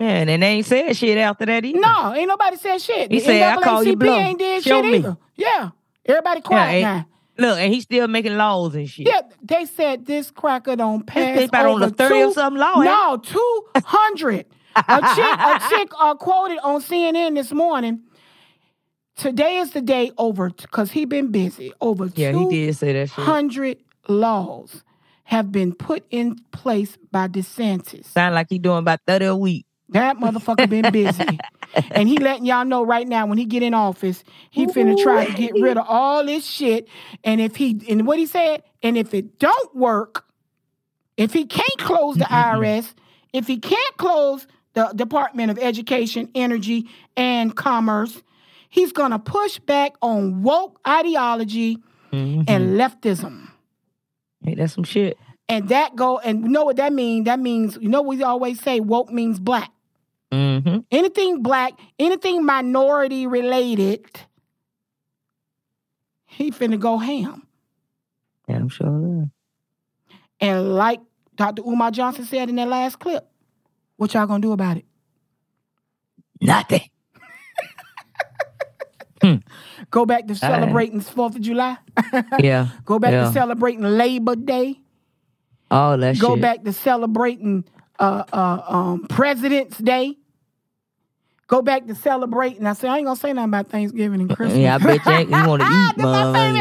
Man, and they ain't said shit after that either. No, ain't nobody said shit. He The said, "I call you bluff. ain't did Show shit me." either. Yeah. Everybody quiet ain't- now. Look, and he's still making laws and shit. Yeah, they said this cracker don't pass bitch about on the 30 or two- something law, No, two hundred. a chick, a chick uh, quoted on CNN this morning. Today is the day over because he been busy. Over Yeah, he did say that hundred laws have been put in place by DeSantis. Sound like he doing about 30 a week. That motherfucker been busy. and he letting y'all know right now when he get in office, he finna try to get rid of all this shit. And if he and what he said, and if it don't work, if he can't close the IRS, if he can't close the Department of Education, Energy, and Commerce, he's gonna push back on woke ideology Mhm. and leftism. Hey, that's some shit? And that go and you know what that means? That means you know we always say woke means black. Mm-hmm. anything black, anything minority related, he finna go ham. Yeah, I'm sure. of that. And like Dr. Umar Johnson said in that last clip, what y'all gonna do about it? Nothing. Go back to celebrating Fourth of July. Yeah. Go back yeah. to celebrating Labor Day. All that Go shit. back to celebrating uh, uh, um, President's Day. Go back to celebrating. I said I ain't gonna say nothing about Thanksgiving and Christmas. Yeah, I bet you ain't- you wanna eat, ah, That's my man.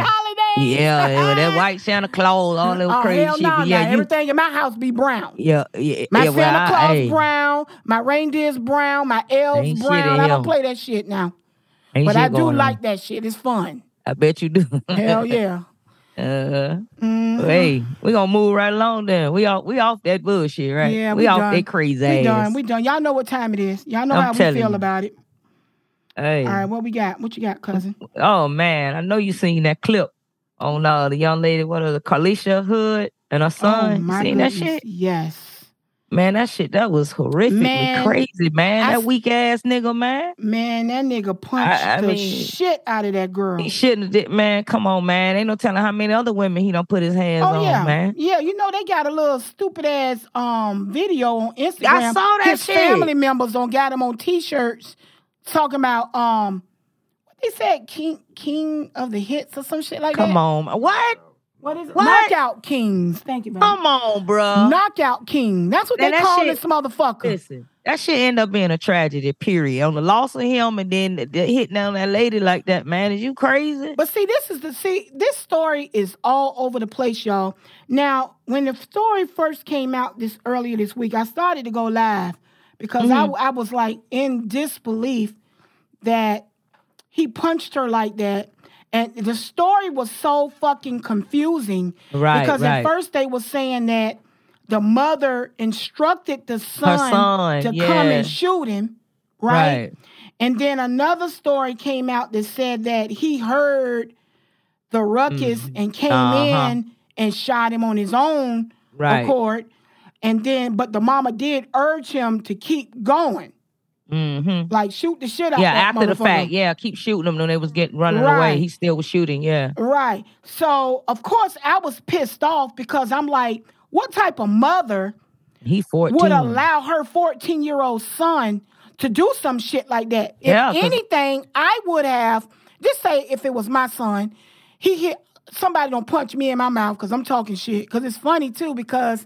Yeah, yeah, that white Santa Claus, all that oh, crazy hell shit. no, but yeah, nah, you, everything in my house be brown. yeah, yeah, My yeah. Well, Santa I, Claus hey, brown, my reindeer's brown, my elves Ain't brown. I don't play that shit now. ain't But I do like on. that shit. It's fun. I bet you do. Hell yeah. Uh, Mhm. hey, we gonna move right along then. We off, we off that bullshit, right? Yeah, we, we off done. that crazy We ass. done. We done. Y'all know what time it is. Y'all know I'm how we feel you. about it. hey, All right, what we got? What you got, cousin? oh man, I know you seen that clip on uh the young lady, what is it, Carlisha Hood and her son. oh You my seen that shit? Yes. Man, that shit that was horrifically Man, crazy, man. I that weak ass nigga, man. Man, that nigga punched I the mean, shit out of that girl. He shouldn't have did, man. Come on, man. Ain't no telling how many other women he don't put his hands Oh on, yeah, man. yeah. You know they got a little stupid ass um video on Instagram. I saw that His shit. family members don't got him on T-shirts talking about um what they said King King of the Hits or some shit like Come that. Come on, what? What is it? What? Knockout Kings. Thank you, baby. Come on, bro. Knockout King. That's what Man, they that call shit- this motherfucker. Listen, that shit end up being a tragedy. Period. On the loss of him, and then the, the hitting on that lady like that. Man, is you crazy? But see, this is the see, this story is all over the place, y'all. Now, when the story first came out this earlier this week, I started to go live because Mhm. I, I was like in disbelief that he punched her like that. And the story was so fucking confusing. Right, Because right. at first they were saying that the mother instructed the son, son, to come and shoot him, right? Right. And then another story came out that said that he heard the ruckus and came Uh-huh. in and shot him on his own Right. accord. And then, but the mama did urge him to keep going, Mm-hmm. like shoot the shit out. Yeah, after the fact, yeah, keep shooting them when they was getting running Right. away. He still was shooting. Yeah, Right. So of course I was pissed off because I'm like, what type of mother he fourteen. would allow her 14 year old son to do some shit like that. If Yeah, anything, I would have just say if it was my son, he hit somebody don't punch me in my mouth because I'm talking shit. Because it's funny too, because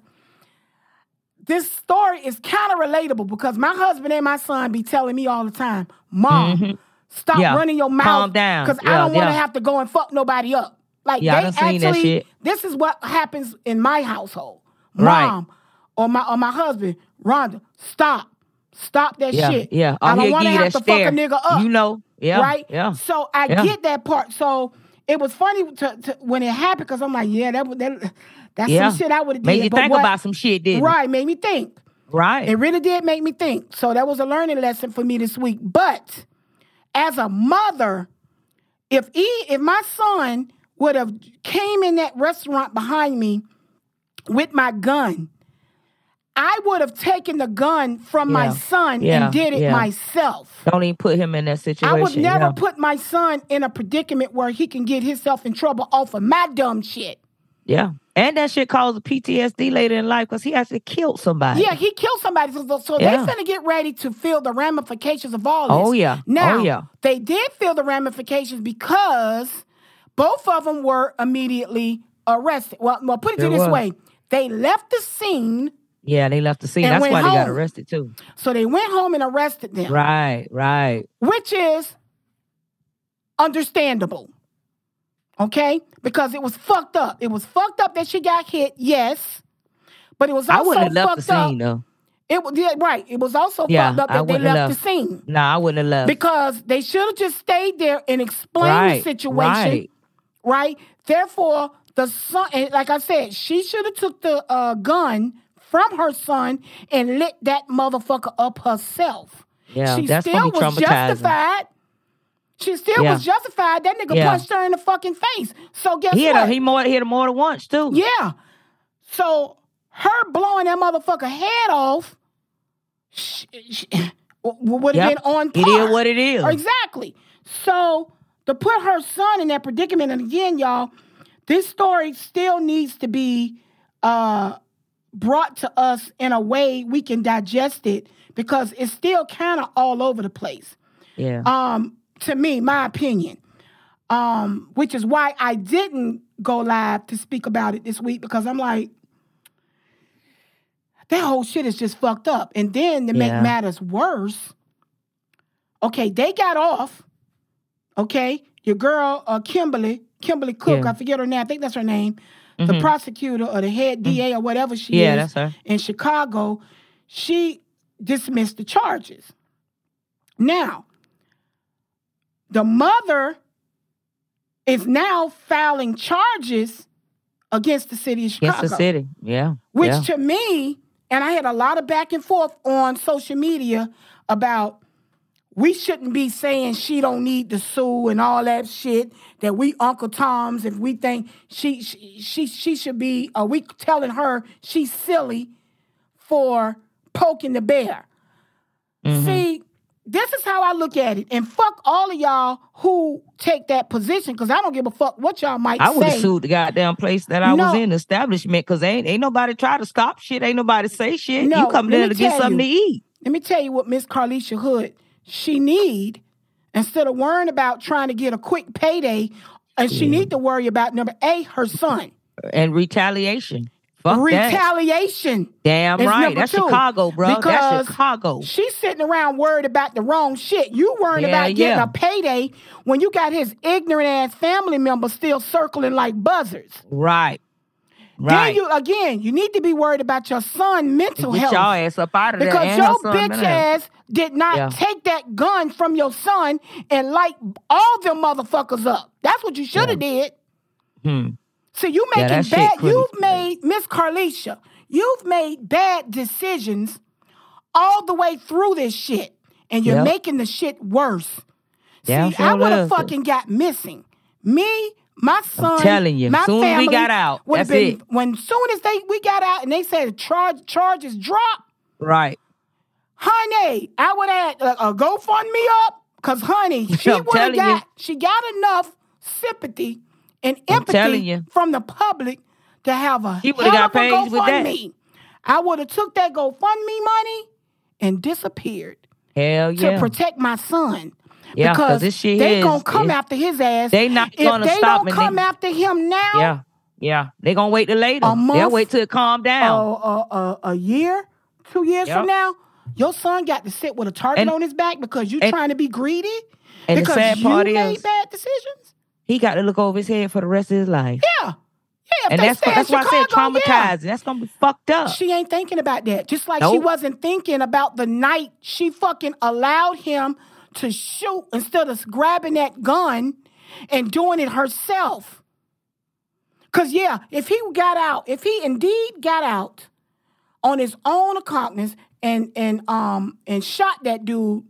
this story is kind of relatable because my husband and my son be telling me all the time, Mom, Mhm. stop Yeah. running your mouth. Calm down. Because I don't want to yeah. have to go and fuck nobody up. Like Yeah, they done seen that actually, this is what happens in my household. Right. Mom or my or my husband, Rhonda, stop. Stop that yeah, shit. yeah. I don't want to have to fuck a nigga up. You know, yeah, right? yeah. So I Yeah. get that part. So it was funny to, to when it happened because I'm like, yeah, that that, that's Yeah. some shit I would have Made did. you but think what- about some shit, didn't? Right, made me think. Right. It really did make me think. So that was a learning lesson for me this week. But as a mother, if he, if my son would have came in that restaurant behind me with my gun, I would have taken the gun from my son Yeah, and did it yeah. myself. Don't even put him in that situation. I would never yeah. put my son in a predicament where he can get himself in trouble off of my dumb shit. Yeah, and that shit causes PTSD later in life because he actually killed somebody. Yeah, he killed somebody. So, so Yeah. they finna get ready to feel the ramifications of all oh, this. Oh, yeah. Now, Oh, yeah. they did feel the ramifications because both of them were immediately arrested. Well, well put it Sure this was. way. They left the scene, Yeah, they left the scene. That's why they got arrested too. so they went home and arrested them, Right, right. which is understandable. Okay? Because it was fucked up. It was fucked up that she got hit, yes. But it was I also wouldn't have left the fucked up. though. It was yeah, right. It was also Yeah, fucked up that they left, left. the scene. Nah, I wouldn't have left. Because they should have just stayed there and explained Right, the situation. right. Right. Therefore, the son, like I said, she should have took the uh, gun from her son and lit that motherfucker up herself. Yeah, she that's still was justified. She still Yeah. was justified. That nigga Yeah. punched her in the fucking face. So guess He what? a, he more hit her more than once too. Yeah. So her blowing that motherfucker head off would have Yep. been on It par. is what it is. Exactly. So to put her son in that predicament, and again, y'all, this story still needs to be uh, brought to us in a way we can digest it because it's still kind of all over the place Yeah. um, to me, my opinion. Um, which is why I didn't go live to speak about it this week because I'm like, that whole shit is just fucked up. And then to make matters worse, okay, they got off. Okay, your girl uh, Kimberly Kimberly Cook, Yeah. I forget her name. I think that's her name. The Mhm. prosecutor or the head DA or whatever she Yeah, is that's her. in Chicago, she dismissed the charges. Now, the mother is now filing charges against the city of Chicago. Against the city. Yeah. Which yeah. to me, and I had a lot of back and forth on social media about we shouldn't be saying she don't need to sue and all that shit. That we Uncle Toms if we think she she she, she should be. Are we telling her she's silly for poking the bear? Mm-hmm. See, this is how I look at it, and fuck all of y'all who take that position because I don't give a fuck what y'all might I would say. have sued the goddamn place that I was in, establishment, because ain't ain't nobody try to stop shit. Ain't nobody say shit. No, you come there to get something you. to eat. Let me tell you what Miss Carlisha Hood she need instead of worrying about trying to get a quick payday, and she need to worry about number A, her son. And retaliation. Fuck that. Retaliation. Damn is right. That's two. Chicago, bro. That's Chicago. She's sitting around worried about the wrong shit. You worried Yeah, about getting yeah. a payday when you got his ignorant ass family members still circling like buzzards. Right. Then you again, you need to be worried about your son mental Get health. y'all ass up out of there. Because your bitch ass did not Yeah. take that gun from your son and light all them motherfuckers up. That's what you should have did. Hmm. So you Yeah, making shit bad. You've made Miss Carlisha. You've made bad decisions all the way through this shit, and you're Yep. making the shit worse. Damn See, sure I would have fucking got missing. Me, my son, I'm telling you, my soon as we got out, that's been it. when soon as they we got out and they said charge charges drop. Right. Honey, I would have a, a GoFundMe up because, honey, she would have telling you. got she got enough sympathy and empathy from the public to have a She would've hell got paid with that. GoFundMe. I would have took that GoFundMe money and disappeared Hell yeah. to protect my son. Yeah, 'cause because this shit they is- gonna come after his ass. They not if gonna they stop don't come they- after him now. Yeah. Yeah. They gonna wait till later. A month, They'll wait till it calm down. a, year, two years Yep. from now, your son got to sit with a target And- on his back because you and- trying to be greedy. and the because sad part you made bad decisions. He got to look over his head for the rest of his life. Yeah, yeah. And that's that's why I said Chicago, yeah. traumatizing. That's gonna be fucked up. She ain't thinking about that. Just like she wasn't thinking about the night she fucking allowed him to shoot instead of grabbing that gun and doing it herself. Cause yeah, if he got out, if he indeed got out on his own accomplice and and um and shot that dude,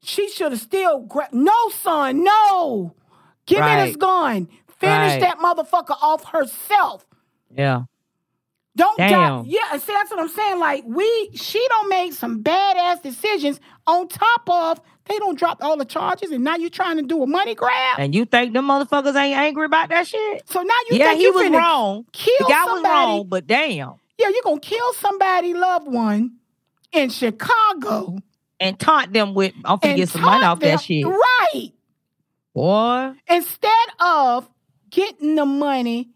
she should have still gra- no son, no. Give me this Right. gun. Finish Right. that motherfucker off herself. yeah. Don't Damn. got, yeah, see that's what I'm saying. Like we she don't make some badass decisions on top of they don't drop all the charges and now you're trying to do a money grab. And you think them motherfuckers ain't angry about that shit? so now you yeah, think he you was wrong. Kill the guy somebody. was wrong, but damn. Yeah, you're gonna kill somebody loved one in Chicago. And taunt them with I'm and get some money off that shit. Right. Boy. Instead of getting the money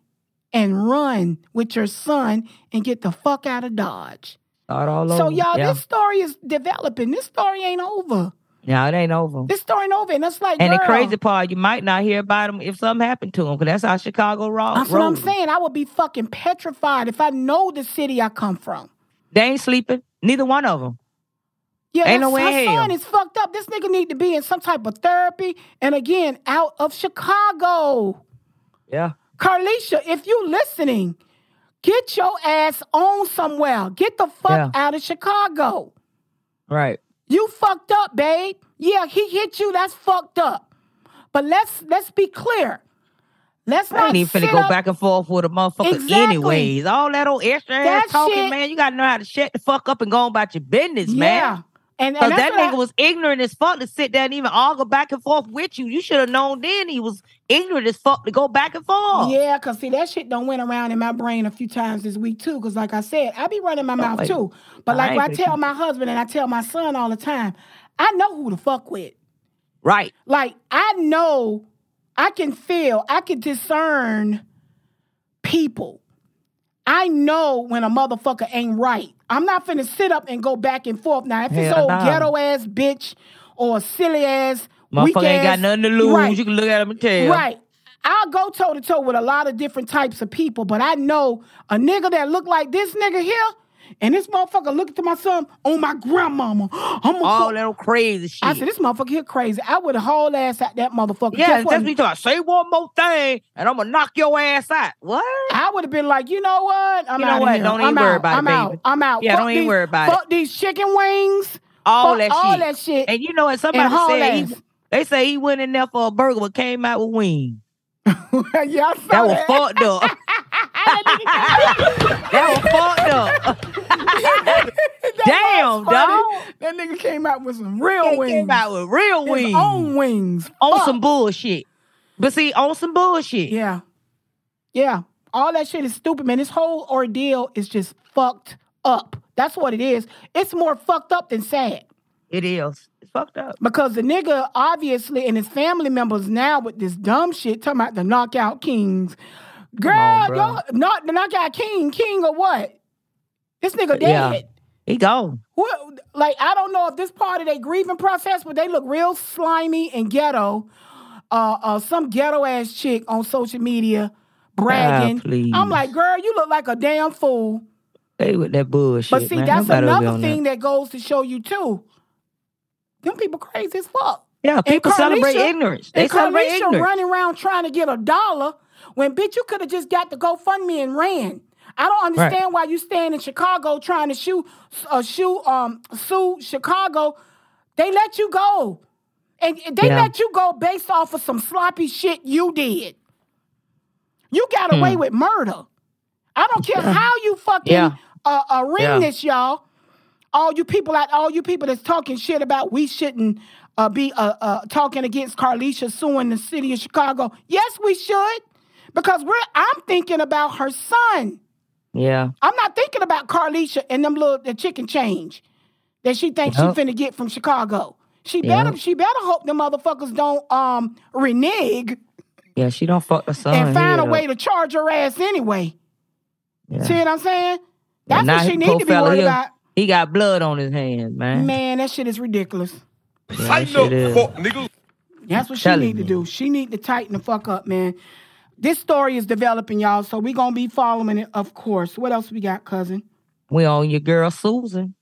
and run with your son and get the fuck out of Dodge. Start all over. So y'all, yeah. this story is developing. This story ain't over. Yeah, it ain't over. This story ain't over. And it's like, and the crazy part, you might not hear about him if something happened to him, because that's how Chicago raw. That's what I'm saying. I would be fucking petrified if I know the city I come from. They ain't sleeping. Neither one of them. Yeah, Ain't no way her hell. son is fucked up. This nigga need to be in some type of therapy. And again, out of Chicago. Yeah. Carlisha, if you listening, get your ass on somewhere. Get the fuck Yeah. out of Chicago. Right. You fucked up, babe. Yeah, he hit you. That's fucked up. But let's let's be clear. Let's I not ain't even finna go up- back and forth with a motherfucker Exactly. anyways. All that old extra That ass talking, shit- man. You gotta know how to shut the fuck up and go on about your business, Yeah. man. And, and that what I- nigga was ignorant as fuck to sit there and even argue back and forth with you. You should have known then he was ignorant as fuck to go back and forth. Yeah, cause see that shit don't went around in my brain a few times this week too. Cause like I said, I be running my oh, mouth like- too. But I like I tell my husband and I tell my son all the time, I know who to fuck with. Right. Like I know, I can feel, I can discern people. I know when a motherfucker ain't right. I'm not finna sit up and go back and forth. Now, if it's Hell old ghetto ass bitch or silly ass, weak Motherfucker ain't got ass- nothing to lose. Right. You can look at him and tell. Right. I'll go toe to toe with a lot of different types of people, but I know a nigga that look like this nigga here, and this motherfucker looking to my son, oh my grandmama. I'm a All little crazy shit. I said, this motherfucker here crazy. I would hauled ass at that motherfucker. yeah, that's me talking. Say one more thing, and I'm gonna knock your ass out. What? I would have been like, you know what? I'm You know out what? Here. Don't I'm even worry out. about it, I'm out. baby. I'm out. Yeah, fuck don't even these, worry about it. fuck these chicken wings. All fuck that all shit. that shit. And you know what? Somebody said he, they say he went in there for a burger, but came out with wings. yeah, I saw That was fucked up. that was fucked up. Damn, dog. That nigga came out with some real They wings. came out with real His wings. own wings. on Fuck. some bullshit. But see, on some bullshit. Yeah. Yeah. All that shit is stupid, man. This whole ordeal is just fucked up. That's what it is. It's more fucked up than sad. It is. It's fucked up. Because the nigga obviously and his family members now with this dumb shit talking about the knockout kings. Girl, on, y'all not the knockout king, king or what? This nigga Yeah. dead. He gone. What, like I don't know if this part of their grieving process, but they look real slimy and ghetto. Uh, uh, some ghetto ass chick on social media bragging. Ah. I'm like, girl, you look like a damn fool. They with that bullshit. But see, man. that's Nobody another thing that. that. goes to show you too. Them people crazy as fuck. Yeah, people celebrate ignorance. They celebrate Carlisha ignorance. running around trying to get a dollar when bitch you could have just got the GoFundMe and ran. I don't understand why you stand in Chicago trying to shoot uh, shoot um sue Chicago. They let you go. And they Yeah. let you go based off of some sloppy shit you did. You got away Hmm. with murder. I don't care how you fucking Yeah. uh, uh, ring this, y'all. All you people out, all you people that's talking shit about we shouldn't uh, be uh, uh, talking against Carlisha suing the city of Chicago. Yes, we should, because we're. I'm thinking about her son. Yeah. I'm not thinking about Carlisha and them little the chicken change that she thinks Yup. she finna get from Chicago. She Yup. better she better hope the motherfuckers don't um renege Yeah, she don't fuck the son. and find a head way to charge her ass anyway. Yeah. See what I'm saying? That's And what she need to be worried here, about. He got blood on his hands, man. Man, that shit is ridiculous. Yeah, that shit is. That's what she need to do. She need to tighten the fuck up, man. This story is developing, y'all, so we're gonna be following it, of course. What else we got, cousin? We on your girl Susan.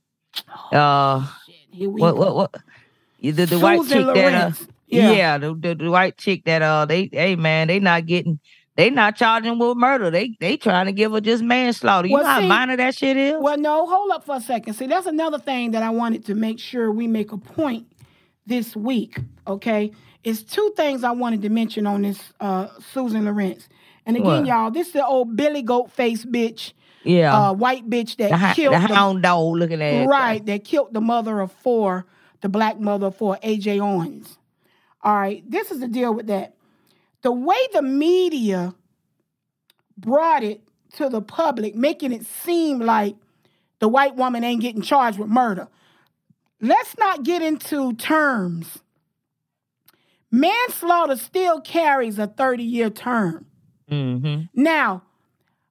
Uh, Here we what go. what what? The, the white chick that uh, Yeah. yeah, the, the the white chick that uh they hey man they not getting they not charging with murder they they trying to give her just manslaughter. You Well, know how see- minor that shit is. Well, no, hold up for a second. See, that's another thing that I wanted to make sure we make a point this week. Okay, it's two things I wanted to mention on this uh, Susan Lorincz. And again, What? y'all, this is the old Billy Goat face bitch, Yeah, uh, white bitch that the, killed the hound dog looking at right, that killed the mother of four, the black mother of four, AJ Owens. All right, this is the deal with that. The way the media brought it to the public, making it seem like the white woman ain't getting charged with murder. Let's not get into terms. Manslaughter still carries a 30 year term. Mm-hmm. Now,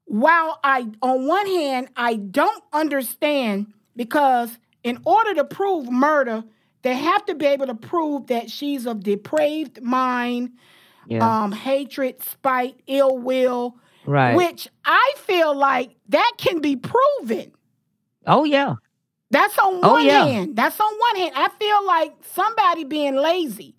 while I, on one hand, I don't understand because in order to prove murder, they have to be able to prove that she's of depraved mind, Yeah, um, hatred, spite, ill will, right. which I feel like that can be proven. oh yeah, That's on Oh, one yeah. hand. That's on one hand. I feel like somebody being lazy,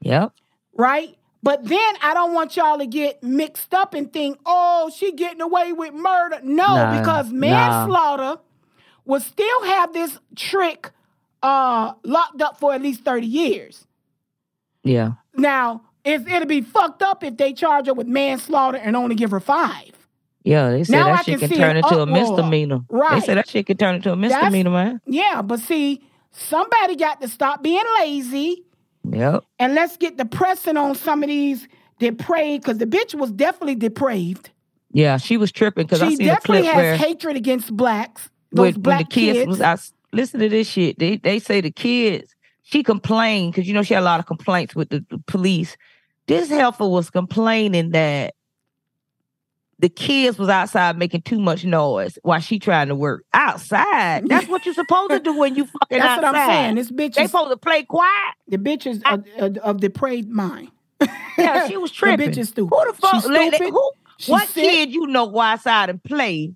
yep. right? But then I don't want y'all to get mixed up and think, oh, she getting away with murder. No, Nah, because nah. manslaughter will still have this trick uh, locked up for at least 30 years. Yeah, Now, it's, it'll be fucked up if they charge her with manslaughter and only give her five. yeah. They said Now I that shit can can turn into a misdemeanor. They Right. said that shit can turn into a misdemeanor, man. Yeah, but see, somebody got to stop being lazy Yep. and let's get the pressing on some of these depraved, because the bitch was definitely depraved. Yeah, she was tripping because I She seen a definitely clip has where hatred against blacks. Those when, when black the kids, kids. was I listen to this shit. They they say the kids. She complained because you know she had a lot of complaints with the, the police. This helper was complaining that the kids was outside making too much noise while she trying to work outside. That's what you're supposed to do when you fucking That's outside. what I'm saying. This bitch They is supposed to play quiet. the bitch is of, of, of depraved mind. Yeah, she was The tripping. bitch is stupid. Who the fuck? Let- who, She's what sick. kid you know go outside and play,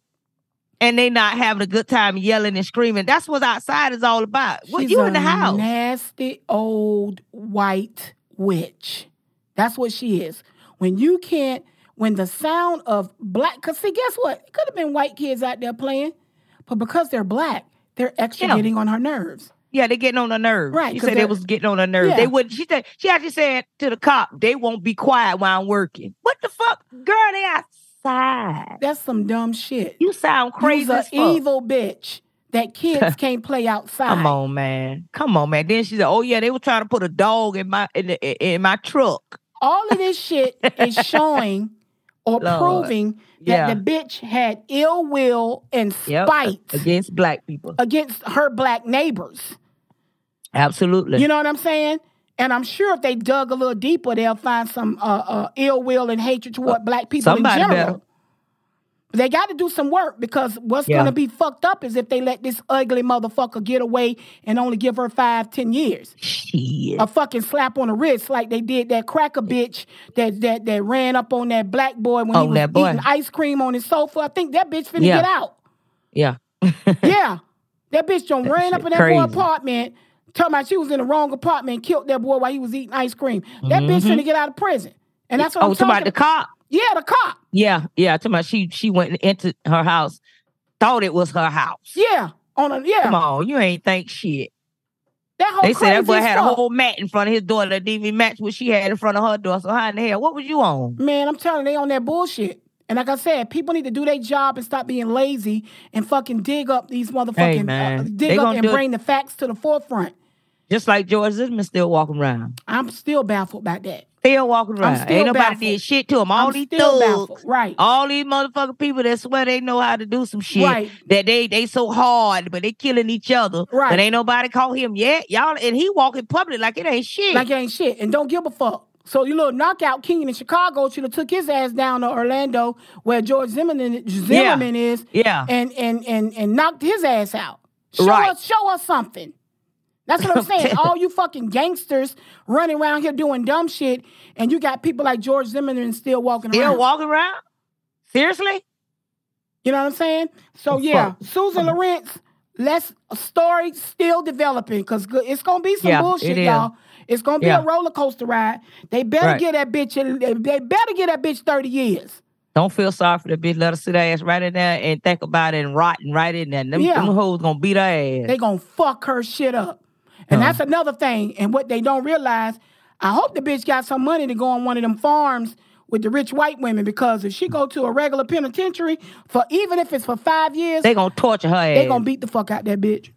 and they not having a good time yelling and screaming? That's what outside is all about. What She's you in the house? Nasty old white witch. That's what she is. When you can't, when the sound of black, cause see, guess what? It could have been white kids out there playing, but because they're black, they're extra Yeah. getting on her nerves. Yeah, they're getting on her nerves. Right, She said they was getting on her nerves. Yeah. They would. She said she actually said to the cop, "They won't be quiet while I'm working." What the fuck, girl? They outside. That's some dumb shit. You sound crazy You's as a evil bitch that kids can't play outside. Come on, man. Come on, man. Then she said, "Oh yeah, they were trying to put a dog in my in, the, in my truck." All of this shit is showing or Lord. proving that the bitch had ill will and Yep. spite against black people. against her black neighbors. Absolutely. You know what I'm saying? And I'm sure if they dug a little deeper, they'll find some uh, uh, ill will and hatred toward black people in general. better. They got to do some work because what's Yeah. going to be fucked up is if they let this ugly motherfucker get away and only give her five, ten years. Shit. A fucking slap on the wrist like they did that cracker bitch that that that ran up on that black boy when he was eating ice cream on his sofa. I think that bitch finna Yeah. get out. Yeah. Yeah. That bitch done ran up in that boy apartment, talking about she was in the wrong apartment killed that boy while he was eating ice cream. That mm-hmm. bitch finna get out of prison. And that's oh, what oh, I'm talking about the cop. Yeah, the cop. Yeah, yeah. Talking about she she went into her house, thought it was her house. Yeah. On a yeah. Come on, you ain't think shit. That whole They said that boy had a whole mat in front of his door that didn't even match what she had in front of her door. So how in the hell? What was you on? Man, I'm telling you, they on that bullshit. And like I said, people need to do their job and stop being lazy and fucking dig up these motherfucking man. uh, They dig up and do it. bring the facts to the forefront. Just like George Zimmerman still walking around. I'm still baffled by that. Still walking around. still Ain't nobody baffled. did shit to him. All I'm these thugs, baffled. Right. all these motherfucking people that swear they know how to do some shit. Right. That they they so hard, but they killing each other. Right. But ain't nobody call him yet. Y'all and he walking public like it ain't shit. Like it ain't shit. And don't give a fuck. So you little knockout king in Chicago should have took his ass down to Orlando where George Zimmerman Zimmerman is Yeah. and and and and knocked his ass out. Show Right. us show us something. That's what I'm saying. All you fucking gangsters running around here doing dumb shit, and you got people like George Zimmerman still walking Still around. walking around? Seriously? You know what I'm saying? So yeah. Susan Lorincz, let's a story still developing because it's gonna be some Yeah, bullshit, it y'all. It's gonna be Yeah. a roller coaster ride. They better Right. get that bitch. They better get that bitch thirty years. Don't feel sorry for the bitch. Let her sit her ass right in there and think about it and rotting right in there. Them, Yeah. them hoes gonna beat her ass. They gonna fuck her shit up. And Uh-huh. that's another thing. And what they don't realize, I hope the bitch got some money to go on one of them farms with the rich white women because if she go to a regular penitentiary for even if it's for five years, They gonna torture her ass. they gonna beat the fuck out that bitch.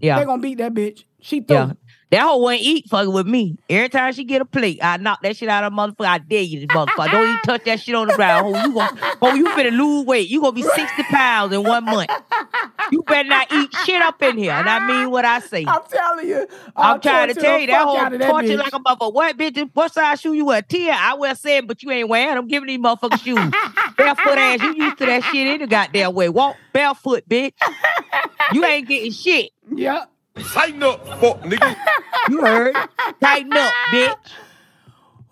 yeah. They gonna beat that bitch. She through. Yeah. That hoe wouldn't eat fucking with me. Every time she get a plate, I knock that shit out of motherfucker. I dare you, motherfucker. Don't even touch that shit on the ground. Ho, you gonna, ho, you finna lose weight. You gonna be 60 pounds in one month. You better not eat shit up in here. And I mean what I say. I'm telling you. I'm I'll trying to tell you, that whole out of that torture bitch. like a motherfucker. What bitch? What size shoe you wear? Ten. I wear seven, but you ain't wearing. I'm giving these motherfuckers shoes. Barefoot ass. You used to that shit any goddamn way. Walk barefoot, bitch. You ain't getting shit. Yep. Tighten up, fuck nigga. You heard? Tighten up, bitch.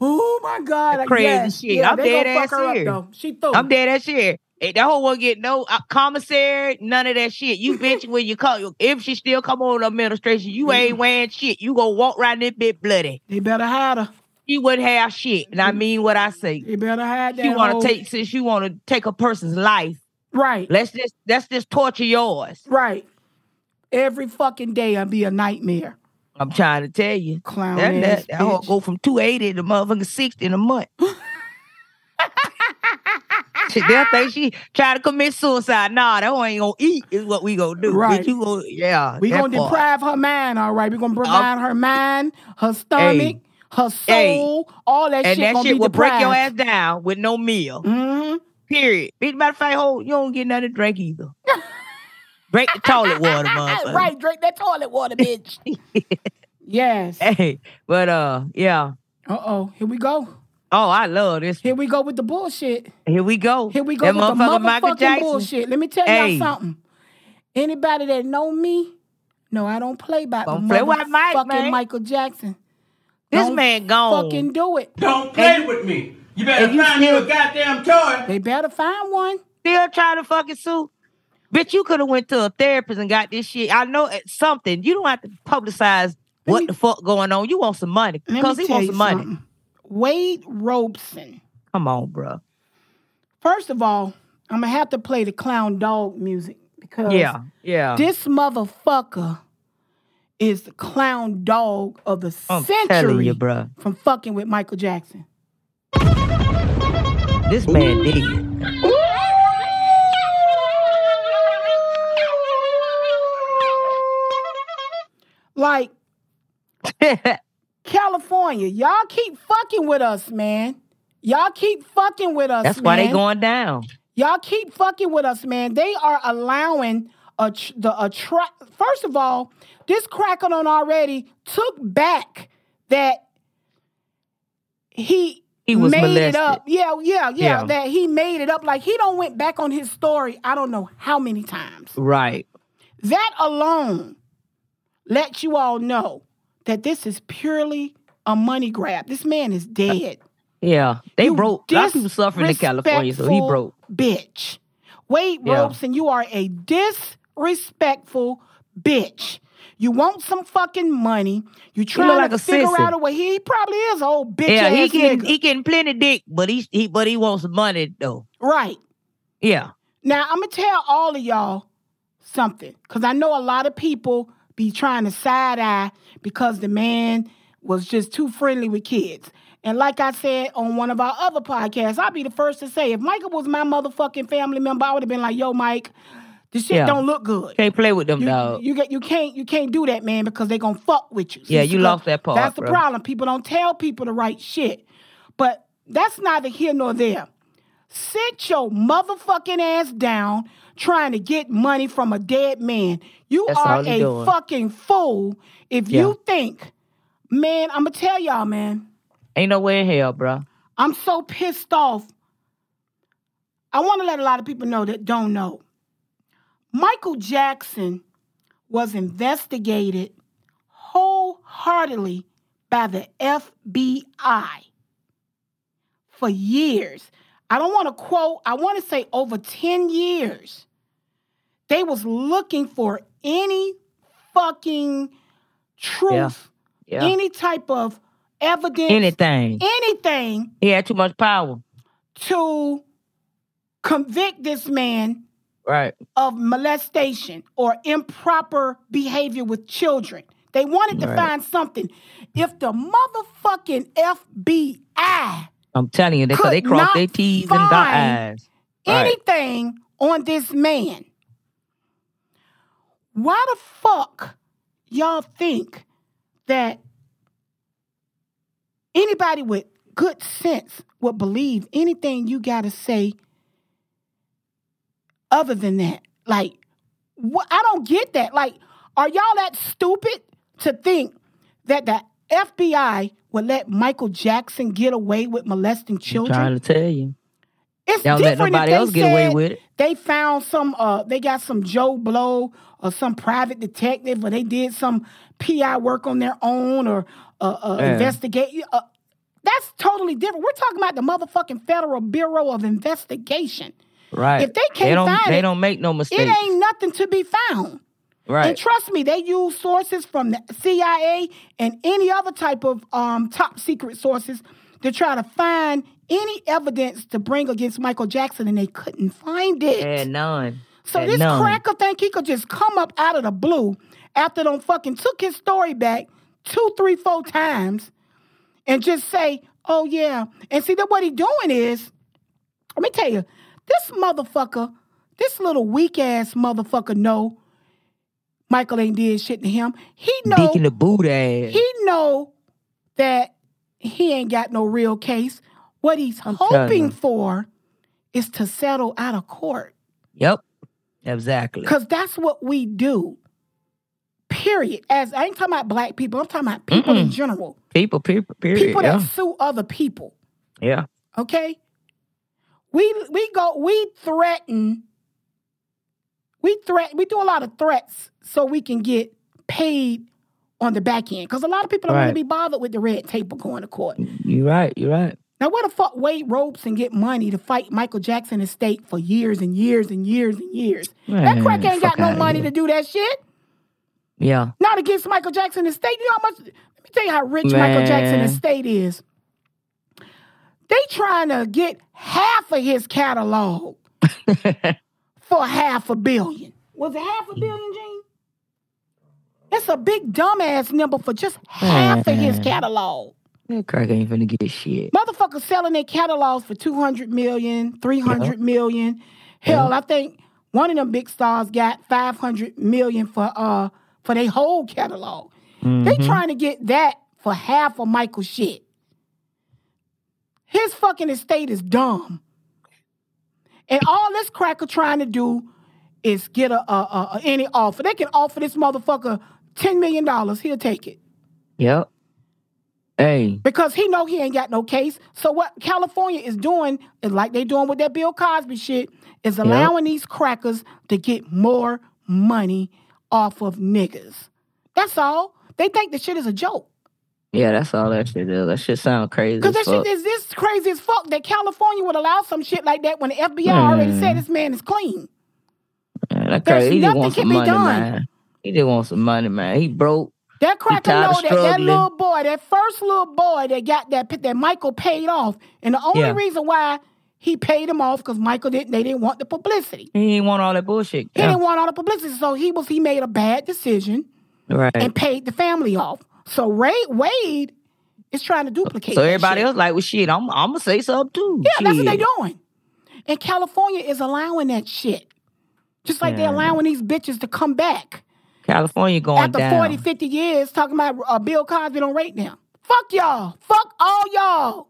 Oh my God. That crazy yes. shit. Yeah, I'm dead ass fuck her up, She through. I'm dead ass shit. Hey, that whole won't get no uh, commissary, none of that shit. You bitch when you come, if she still come on the administration, you ain't wearing shit. You gonna walk around this bit bloody. They better hide her. She wouldn't have shit, and I mean what I say. They better hide that. She want hoe. to take since you want to take a person's life. Right. Let's just let's just torture yours. Right. Every fucking day I'd be a nightmare. I'm trying to tell you. Clown That, ass that, that go from 280 to motherfucking 60 in a month. They'll think she try to commit suicide. Nah, that one ain't gonna eat is what we gonna do. Right. Bitch, you gonna, yeah. We gonna part. deprive her mind, all right. We gonna provide her mind, her stomach, her Hey. soul, all that and shit that shit be will break your ass down with no meal. Mm-hmm. Period. Bitch, matter of fact, hold, you don't get nothing to drink either. Drink the toilet water, motherfucker. right, drink that toilet water, bitch. yes. Hey, but uh, yeah. Uh oh, here we go. Oh, I love this. Here we go with the bullshit. Here we go. Here we go That with the motherfucker Michael motherfucking Jackson. bullshit. Let me tell Hey. y'all something. Anybody that know me, no, I don't play by Don't the play with Mike, motherfucking man. Michael Jackson. This man gone. Fucking do it. Don't play and, with me. You better you find still, you a goddamn toy. They better find one. Still trying to fucking sue. Bitch, you could have went to a therapist and got this shit. I know it's something. You don't have to publicize what me, the fuck going on. You want some money because he wants some money. Something. Wade Robson. Come on, bro. First of all, I'm gonna have to play the clown dog music because yeah, yeah, this motherfucker is the clown dog of the I'm century you, bro. from fucking with Michael Jackson. This man did. Like California, y'all keep fucking with us, man. Y'all keep fucking with us. That's man. why they going down. Y'all keep fucking with us, man. They are allowing a tr- the a. First of all, this cracker on already took back that he he was made molested. it up. Yeah, yeah, yeah, yeah, That he made it up. Like he don't went back on his story. I don't know how many times. Right. That alone let you all know that this is purely a money grab. This man is dead. Yeah, they you broke. A lot of people suffering in California, so he broke. Bitch, Wade yeah. Robson, you are a disrespectful bitch. You want some fucking money. You trying like to figure sissy. out a way. He probably is an old bitch. Yeah, he getting nigga. he getting plenty dick, but he, he but he wants money though. Right. Yeah. Now I'm gonna tell all of y'all something because I know a lot of people be trying to side eye because the man was just too friendly with kids. And like I said on one of our other podcasts, I'll be the first to say if Michael was my motherfucking family member, I would have been like, yo, Mike, this shit yeah. don't look good. Can't play with them, you, dog. You get you can't you can't do that, man, because they gonna fuck with you. Yeah, you lost that part. That's the bro. problem. People don't tell people the right shit. But that's neither here nor there. Sit your motherfucking ass down trying to get money from a dead man. You That's are a doing. fucking fool if yeah. you think, man, I'm gonna tell y'all, man. Ain't no way in hell, bro. I'm so pissed off. I want to let a lot of people know that don't know. Michael Jackson was investigated wholeheartedly by the FBI for years. I don't want to quote, I want to say over 10 years. They was looking for any fucking truth, yeah. Yeah. any type of evidence, anything, anything. He had too much power to convict this man right of molestation or improper behavior with children. They wanted to right. find something. If the motherfucking FBI I'm telling you, because they cross their T's and dot I's. Right. Anything on this man. Why the fuck y'all think that anybody with good sense would believe anything you got to say other than that? Like, what, I don't get that. Like, are y'all that stupid to think that the FBI would let Michael Jackson get away with molesting children? I'm trying to tell you. It's Don't different let nobody else get away with it. They found some uh they got some Joe Blow or some private detective or they did some PI work on their own or uh, uh yeah. investigate uh, that's totally different. We're talking about the motherfucking Federal Bureau of Investigation. Right. If they can't they don't, find they it, don't make no mistakes. It ain't nothing to be found. Right. And trust me, they use sources from the CIA and any other type of um, top secret sources to try to find any evidence to bring against Michael Jackson, and they couldn't find it. Yeah, none. So Had this none. cracker think he could just come up out of the blue after them fucking took his story back two, three, four times and just say, oh yeah. And see that what he doing is, let me tell you, this motherfucker, this little weak ass motherfucker know Michael ain't did shit to him. He know Deacon the boot ass. he know that he ain't got no real case. What he's I'm hoping for is to settle out of court. Yep. Exactly. Because that's what we do. Period. As I ain't talking about black people, I'm talking about people in Mm-mm. general. People, people, period. People yeah. that sue other people. yeah. Okay? We we go we threaten we threat we do a lot of threats so we can get paid on the back end. Because a lot of people don't want to be bothered with the red tape of going to court. You're right. You're right. Now, where the fuck Wade and get money to fight Michael Jackson estate for years and years and years and years? Man, that crack ain't got no money to do that shit. Yeah. Not against Michael Jackson estate. You know how much? Let me tell you how rich Michael Jackson estate is. They trying to get half of his catalog for half a billion. Was it half a billion, Gene? It's a big dumbass number for just half of his catalog. That crack ain't finna get shit. Motherfuckers selling their catalogs for 200 million, 300 million. Hell, I think one of them big stars got 500 million for uh for their whole catalog. They Mhm. trying to get that for half of Michael's shit. His fucking estate is dumb. And all this cracker trying to do is get a, a, a, a any offer. They can offer this motherfucker $10 million. He'll take it. Yep. Hey. Because he know he ain't got no case. So what California is doing is like they doing with that Bill Cosby shit, is allowing these crackers to get more money off of niggas. That's all. They think the shit is a joke. Yeah, that's all that shit is. That shit sound crazy. Because that fuck. shit is this crazy as fuck that California would allow some shit like that when the FBI already Mm. said this man is clean. Man, that There's nothing can be money, done. man. He just want some money, man. He broke. That cracker know that, that little boy, that first little boy that got that that Michael paid off, and the only Yeah. reason why he paid him off because Michael didn't they didn't want the publicity. He didn't want all that bullshit. He Yeah. didn't want all the publicity, so he was he made a bad decision Right. and paid the family off. So Ray Wade is trying to duplicate. So everybody shit. else like, well, shit, I'm, I'm gonna say something too. Yeah, that's what they Shit. doing. And California is allowing that shit. Just like they're allowing these bitches to come back California going after down. 40, 50 years talking about uh, Bill Cosby don't rate them. Fuck y'all. Fuck all y'all.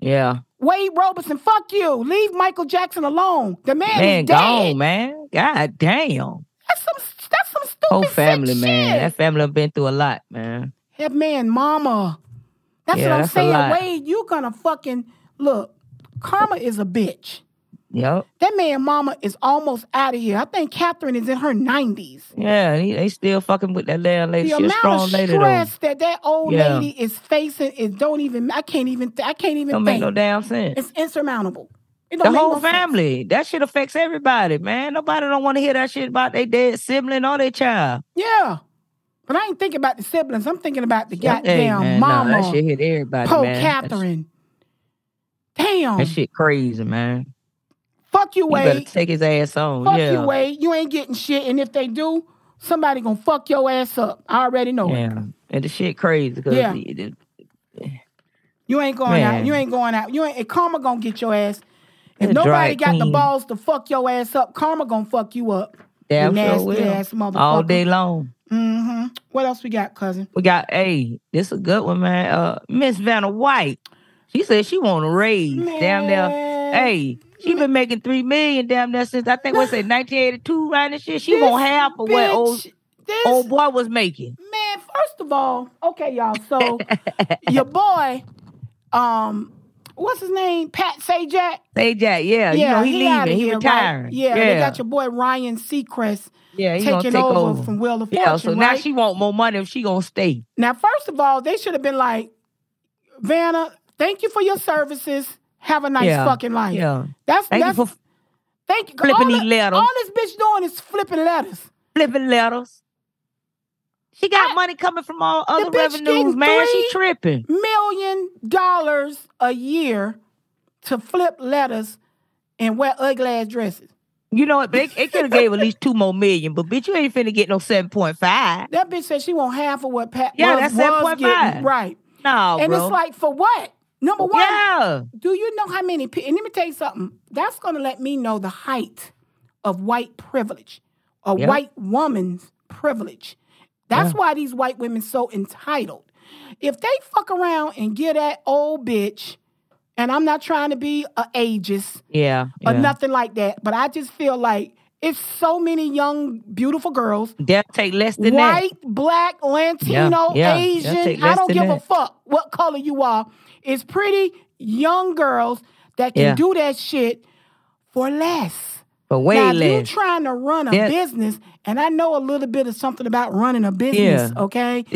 Yeah, Wade Robertson, fuck you. Leave Michael Jackson alone. The man, man, is dead. gone, man. God damn. That's some that's some stupid Whole family, man. shit. That family have been through a lot, man. That man, mama. That's Yeah, what I'm that's saying. Wade, you gonna fucking look. Karma is a bitch. Yep. That man, mama, is almost out of here. I think Catherine is in her 90s. Yeah, he, they still fucking with that damn lady. The She amount strong of stress that that old Yeah. lady is facing is don't even. I can't even. I can't even Don't think. make no damn sense. It's insurmountable. It The whole no sense. family. That shit affects everybody, man. Nobody don't want to hear that shit about their dead sibling or their child. Yeah, but I ain't thinking about the siblings. I'm thinking about the Hey, goddamn man, no, mama. that shit hit everybody, man. Sh- Catherine. Damn. That shit crazy, man. Fuck you, better Wade. take his ass on. Fuck yeah. you, Wade. You ain't getting shit, and if they do, somebody gonna fuck your ass up. I already know it. Yeah. And the shit crazy because Yeah. it, it, You ain't going out. You ain't going out. You ain't. Karma gonna get your ass. If nobody got the balls to fuck your ass up, karma gonna fuck you up. damn you sure nasty will. ass motherfucker. All day long. Mm-hmm. What else we got, cousin? We got hey, this a good one, man. Uh Miss Vanna White. She said she want a raise. Damn near. Hey, she been making three million damn near since I think what's it, 1982, right? And shit. She This half of what old this old boy was making. man. First of all, okay, y'all. So your boy, um, what's his name? Pat Sajak. Say Jack, yeah, you know he, outta leaving, he here, right? Yeah, yeah, they got your boy Ryan Seacrest yeah, he taking take over, over, from Wheel of Yeah, Fortune. so now she want more money if she gonna stay. Now, first of all, they should have been like, Vanna, thank you for your services. Have a nice Yeah, fucking life. yeah. That's Thank that's you for thank you. flipping all these letters. All this bitch doing is flipping letters. flipping letters. She got money coming from all other revenues, man. She tripping. Million dollars a year to flip letters and wear ugly ass dresses. You know what? They, it could have gave at least two more million, but bitch, you ain't finna get no seven point five. That bitch said she want half of what Pat Yeah, was, that's was 7.5. getting. Right. No, and bro. it's like, for what? Number one, yeah, do you know how many people, and let me tell you something, that's going to let me know the height of white privilege, a Yep. white woman's privilege. That's Yeah. why these white women so entitled. If they fuck around and get that old bitch, and I'm not trying to be a ageist yeah, or nothing like that, but I just feel like it's so many young, beautiful girls They'll take less than white, black, Latino, Yeah, yeah. Asian. I don't give a fuck what color you are. It's pretty young girls that can Yeah. do that shit for less. but way now, if less. you're trying to run a Yeah. business, and I know a little bit of something about running a business, Yeah. okay?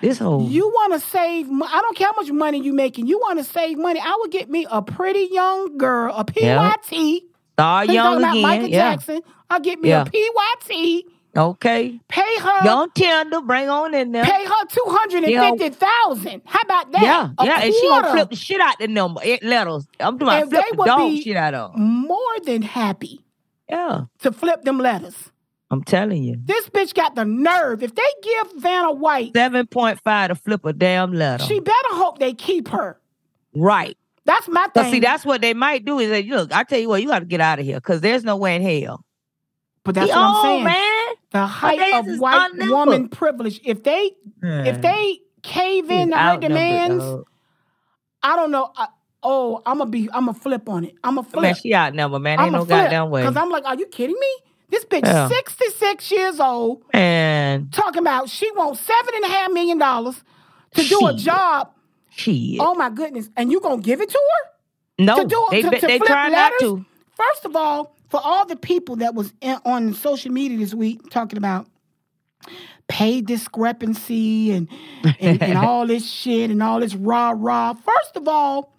This whole You want to save? I don't care how much money you making. You want to save money? I would get me a pretty young girl, a. PYT. Start He's young talking about again. Michael. Jackson. I'll get me a PYT. Okay. Pay her. Young tender, bring on in there. Pay her two hundred and fifty thousand. How about that? Yeah, A yeah, and she gonna flip the shit out the number eh, letters. I'm doing And flip the dog shit out of. more than happy Yeah, to flip them letters. I'm telling you. This bitch got the nerve. If they give Vanna White, Seven point five to flip a damn letter. she better hope they keep her. right. That's my thing. see, that's what they might do is say, look, I tell you what, you got to get out of here because there's no way in hell. but that's what I'm saying. man. The height of white unnumbered. woman privilege. If they if Hmm. they cave in to her demands, dog. I don't know. I, oh, I'm gonna be. I'm gonna flip on it. I'm gonna flip. Man, she outnumbered, man. Ain't I'm no goddamn way. Because I'm like, are you kidding me? This bitch, Yeah. 66 years old, Man, talking about she wants seven and a half million dollars to do a job. She. Oh my goodness! And you gonna give it to her? no, to do they, to, be- to they flip try not to. First of all, for all the people that was in, on social media this week talking about pay discrepancy and, and and all this shit and all this rah rah. First of all,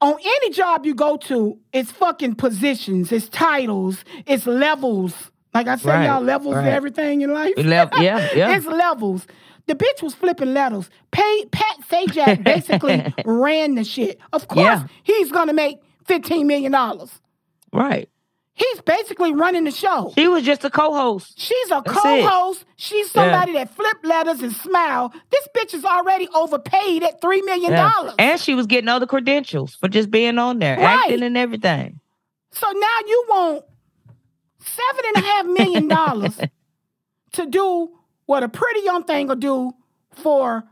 on any job you go to, it's fucking positions, it's titles, it's levels. Like I said, Right, y'all levels right. everything in life. Lev- yeah, yeah. it's levels. The bitch was flipping letters. Pay, Pat Sajak basically ran the shit. Of course, Yeah. he's gonna make fifteen million dollars. Right. He's basically running the show. She was just a co-host. She's a That's co-host. She's somebody that flip letters and smile. This bitch is already overpaid at three million Yeah. dollars. And she was getting other credentials for just being on there, Right. acting and everything. So now you want seven and a half million dollars to do what a pretty young thing will do for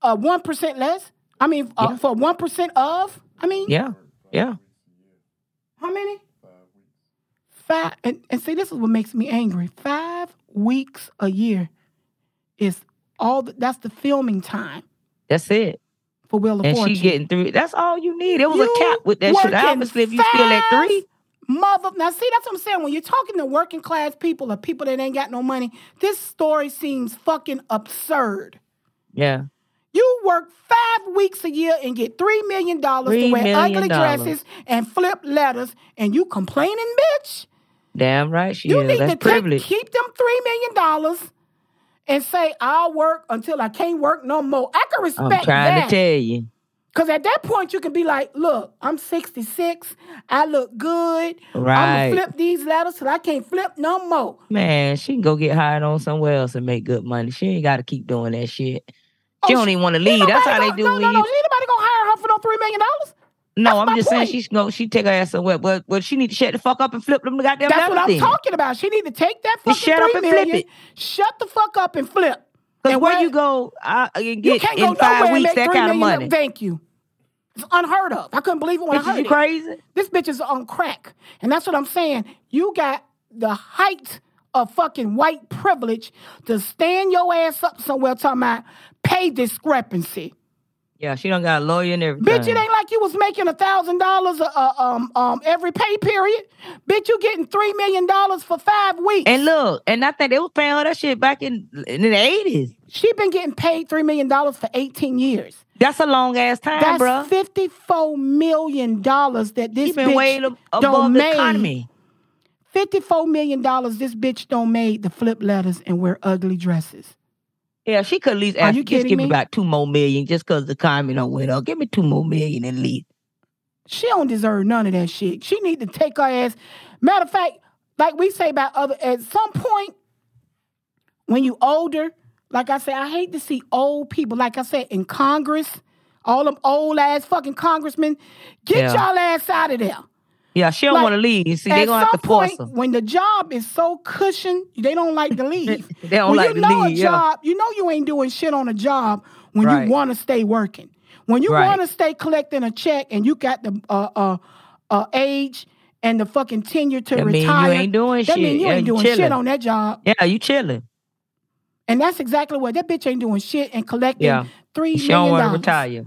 uh one percent less. I mean, uh, Yeah. for one percent of. I mean, Yeah. Yeah. how many? Five. And, and see, this is what makes me angry. Five weeks a year is all. The, that's the filming time That's it. for Wheel of And Fortune. she getting three. That's all you need. It was You a cap with that shit. Obviously, if you still at three, Mother, now see that's what I'm saying. When you're talking to working class people or people that ain't got no money, this story seems fucking absurd. yeah. You work five weeks a year and get three million dollars to wear million ugly dollars. dresses and flip letters, and you complaining, bitch. Damn right she You is. need That's to take, privilege. keep them three million dollars and say I'll work until I can't work no more. I can respect that. I'm trying that. to tell you. Cause at that point you can be like, look, I'm 66, I look good. I'm gonna flip these letters till I can't flip no more. Man, she can go get hired on somewhere else and make good money. She ain't got to keep doing that shit. Oh, She don't even want to leave. That's how they do No, when no, no. Ain't nobody gonna hire her for no three million dollars. No, That's I'm just saying point. she's go. She take her ass somewhere, but but she need to shut the fuck up and flip them goddamn That's what I'm talking about. She need to take that fucking shut up and flip it. shut the fuck up and flip. Because And where where- you go, I, I can You get can't go five weeks that kind of money. Thank you. It's unheard of. I couldn't believe it when I Bitches, heard you it. crazy? This bitch is on crack. And that's what I'm saying. You got the height of fucking white privilege to stand your ass up somewhere talking about pay discrepancy. Yeah, she don't got a lawyer and everything. Bitch, it ain't like you was making a thousand dollars um um every pay period. Bitch, you getting three million dollars for five weeks. And look, and I think they was paying her that shit back in in the eighties. she been getting paid three million dollars for 18 years. That's a long ass time, That's bruh. fifty-four million dollars that this She been bitch way above the economy. Fifty-four million dollars this bitch don't made to flip letters and wear ugly dresses. Yeah, she could at least Are ask, you just give me me? about two more million just because the economy don't went up. Give me two more million at least. She don't deserve none of that shit. She need to take her ass. Matter of fact, like we say about other, at some point when you older, like I say, I hate to see old people. Like I said, in Congress, all them old ass fucking congressmen, get Yeah. y'all ass out of there. Yeah, she don't Like, want to leave. See, they At gonna have to force point, her. when the job is so cushioned, they don't like to leave. They don't when like you to know leave, a yeah. job, you know you ain't doing shit on a job when Right. you want to stay working. When you Right. want to stay collecting a check and you got the uh, uh, uh, age and the fucking tenure to That mean you retire, ain't doing that shit. mean you Yeah, ain't doing shit on that job. Yeah, you chilling. And that's exactly what that bitch ain't doing shit and collecting Yeah. three She million to dollars. retire.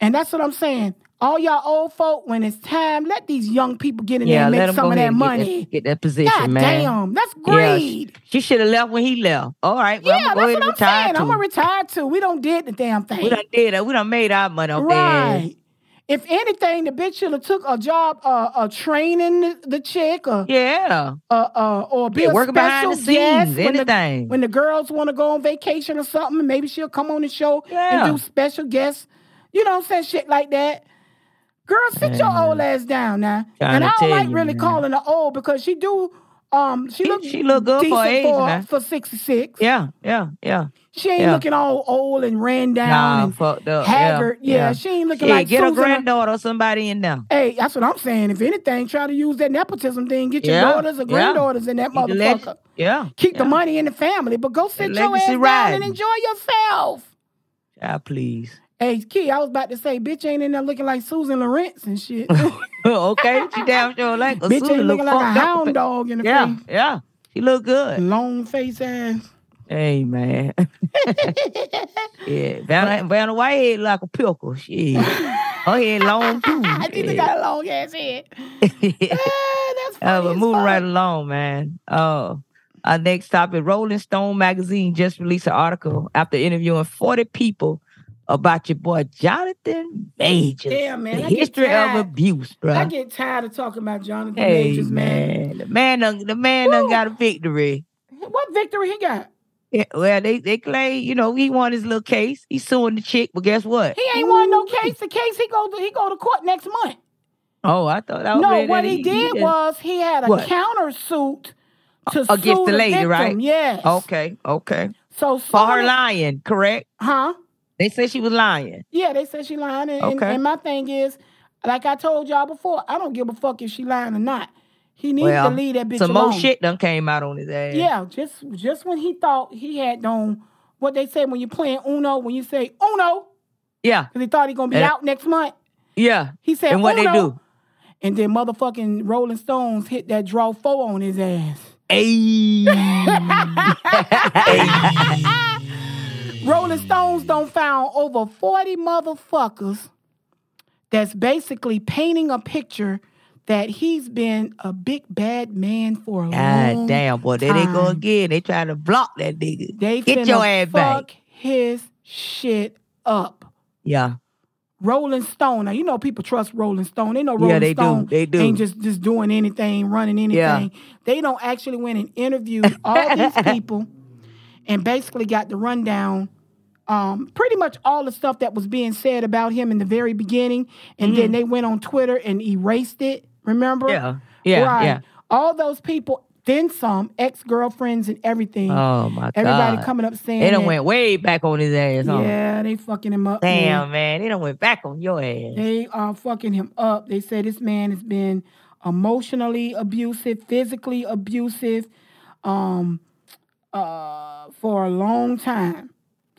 And that's what I'm saying. All y'all old folk, when it's time, let these young people get in yeah, there and make some of that money. Get that, get that position, God man. Damn, that's greed. Yeah, she should have left when he left. All right, well, yeah, I'm that's what I'm saying. Too. I'm gonna retire too. We don't did the damn thing. We done did it. We done made our money on right. If anything, the bitch should have took a job, uh, uh training the, chick, or yeah, uh, uh, or be yeah, a working behind the scenes, when anything. The, when the girls want to go on vacation or something, maybe she'll come on the show yeah. and do special guests. You know what I'm saying? Shit like that. Girl, sit man. your old ass down now. And I don't like you, really man. calling her old because she do um she look she look good for age for, for 66. Yeah, yeah, yeah. She ain't yeah. looking all old and ran down nah, and fucked up. haggard. Yeah, yeah, yeah. she ain't looking yeah, like get Susan a granddaughter or somebody in there. Hey, that's what I'm saying. If anything, try to use that nepotism thing. Get your Yeah, daughters or yeah. granddaughters in that Keep the leg- motherfucker. Yeah. Keep the money in the family, but go sit your ass legacy down and enjoy yourself. Ah, please. Hey, Key, I was about to say, bitch ain't in there looking like Susan Lorincz and shit. okay, she damn sure like a bitch Susan ain't look looking like a fucked up. hound dog in the Yeah, face. yeah. She look good. Long face ass. Hey man. yeah. Vanna, Vanna White head like a pickle. Shit. Her head long too. I think they Yeah. got a long ass head. Ah, that's Uh, but moving right along, man. Uh, our next topic: Rolling Stone magazine just released an article after interviewing 40 people about your boy Jonathan Majors. Damn, man, The I history of abuse, bro. I get tired of talking about Jonathan hey, Majors, man. man. The man done, the man done got a victory. What victory he got? Yeah, well, they, they claim, you know, he won his little case. He's suing the chick, but guess what? He ain't won no case. The case he go to he go to court next month. Oh, I thought that was No, what that he did was he had a What? countersuit to against sue the lady, victim. right? Yes. Okay, okay. So For her lying, correct? Huh? They said she was lying. Yeah, they said she lying. And, and- Okay. and my thing is, like I told y'all before, I don't give a fuck if she lying or not. He needs well, to leave that bitch some alone. more shit done came out on his ass. Yeah, just just when he thought he had done what they say when you're playing Uno, when you say Uno, Yeah, because he thought he gonna be And- out next month. yeah. He said And what they Uno, do? And then motherfucking Rolling Stones hit that draw four on his ass. Hey. Rolling Stones don't found over 40 motherfuckers that's basically painting a picture that he's been a big bad man for a long time. God long damn, boy. There they go again. They trying to block that nigga. They Get finna your ass fuck back. his shit up. Yeah. Rolling Stone. Now you know people trust Rolling Stone. They know Yeah, Rolling they do. Stone They do. ain't just just doing anything, running anything. Yeah. They don't actually went and interviewed all these people and basically got the rundown. Um, pretty much all the stuff that was being said about him in the very beginning, and then they went on Twitter and erased it. Remember? Mm-hmm. Yeah. Yeah. right. Yeah. All those people, then some ex girlfriends and everything. Oh my Everybody God. Everybody coming up saying They done that, went way back on his ass, huh? Yeah, they fucking him up. Damn, man. man. They done went back on your ass. They are fucking him up. They say this man has been emotionally abusive, physically abusive, um, uh, for a long time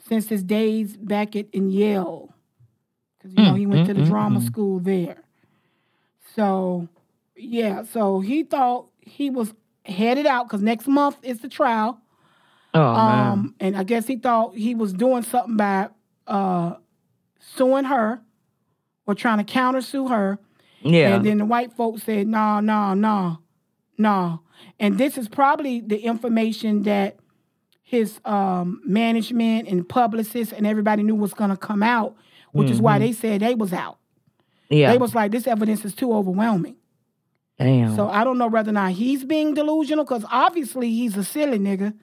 since his days back at in Yale, because you know Mm, he went mm, to the mm, drama mm. school there. So, yeah, so he thought he was headed out because next month is the trial. Oh, man. Um, and I guess he thought he was doing something by uh, suing her or trying to countersue her. Yeah. And then the white folks said, no, no, no, no. And this is probably the information that his um, management and publicists and everybody knew was going to come out, which is why Mhm. they said they was out. yeah. They was like, this evidence is too overwhelming. Damn. So I don't know whether or not he's being delusional, because obviously he's a silly nigga.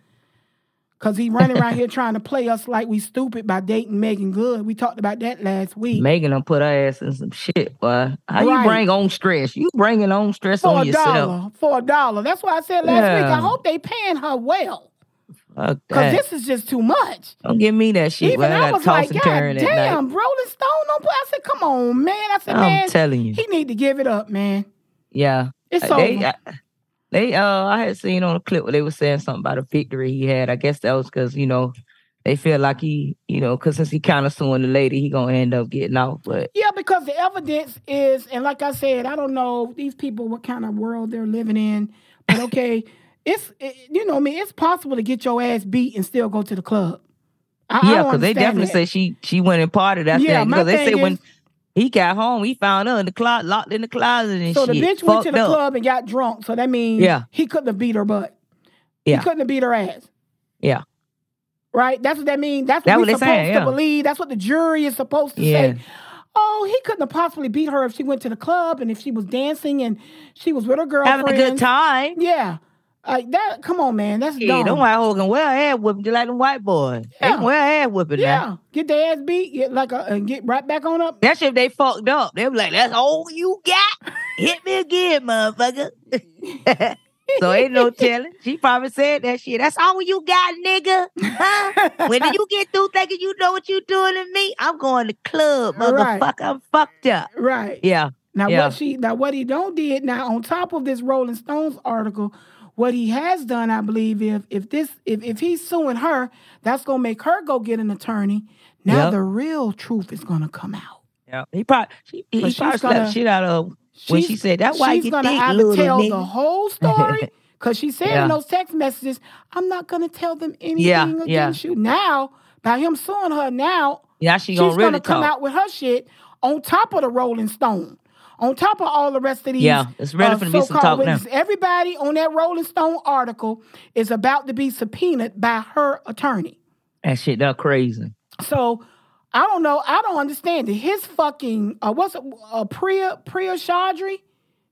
Cause he running around here trying to play us like we stupid by dating Meagan Good. We talked about that last week. Meagan done put her ass in some shit, boy. How Right. you bring on stress? You bringing on stress for on a yourself. dollar. For a dollar. That's why I said last week. I hope they paying her well. Fuck Cause this is just too much. Don't give me that shit. Even. I, I was like, God turn at night. damn, Rolling Stone don't play. I said, come on, man. I said, I'm man, telling you. he need to give it up, man. Yeah. It's Uh, they, over. uh, they uh I had seen on a clip where they were saying something about a victory he had. I guess that was because, you know, they feel like he, you know, because since he kind of suing the lady, he gonna end up getting off. But Yeah, because the evidence is, and like I said, I don't know these people what kind of world they're living in, but okay, it's it, you know me, it's possible to get your ass beat and still go to the club. I, I yeah, because they definitely that. say she she went and partied after Yeah, that. Because they say thing when is- He got home. He found her in the closet, locked in the closet and So the bitch went to the up. club and got drunk. So that means Yeah. he couldn't have beat her butt. Yeah. He couldn't have beat her ass. Yeah. Right? That's what that means. That's what That we're what supposed saying, to believe. That's what the jury is supposed to Yeah. say. Oh, he couldn't have possibly beat her if she went to the club and if she was dancing and she was with her girlfriend. Having a good time. Yeah. Like that, come on, man. That's Yeah, dumb. them white hoes can wear ass whipping just like them white boys. They Yeah. can wear ass whipping yeah. now. Get their ass beat, get like a, and get right back on up. That shit they fucked up. They be like, that's all you got? Hit me again, motherfucker. so ain't no telling. She probably said that shit. That's all you got, nigga. Huh? when you get through thinking you know what you doing to me, I'm going to club, Right. motherfucker. I'm fucked up. Right. Yeah. Now yeah. what she now what he don't did now on top of this Rolling Stones article, what he has done, I believe, if if this if if he's suing her, that's gonna make her go get an attorney. Now Yep. the real truth is gonna come out. Yeah. He probably she, he probably she's gonna- shit out of when she said that why she's you gonna think have to tell nigga. the whole story. Cause she said Yeah. in those text messages, I'm not gonna tell them anything Yeah, yeah. against you. Now, by him suing her now, Yeah, she she's gonna really come talk. out with her shit on top of the Rolling Stone. On top of all the rest of these, Yeah, it's ready uh, for to be some so-called talk now. witnesses. Everybody on that Rolling Stone article is about to be subpoenaed by her attorney. That shit that crazy. So I don't know. I don't understand it. His fucking uh, what's it? Uh, Priya Priya Chaudhry,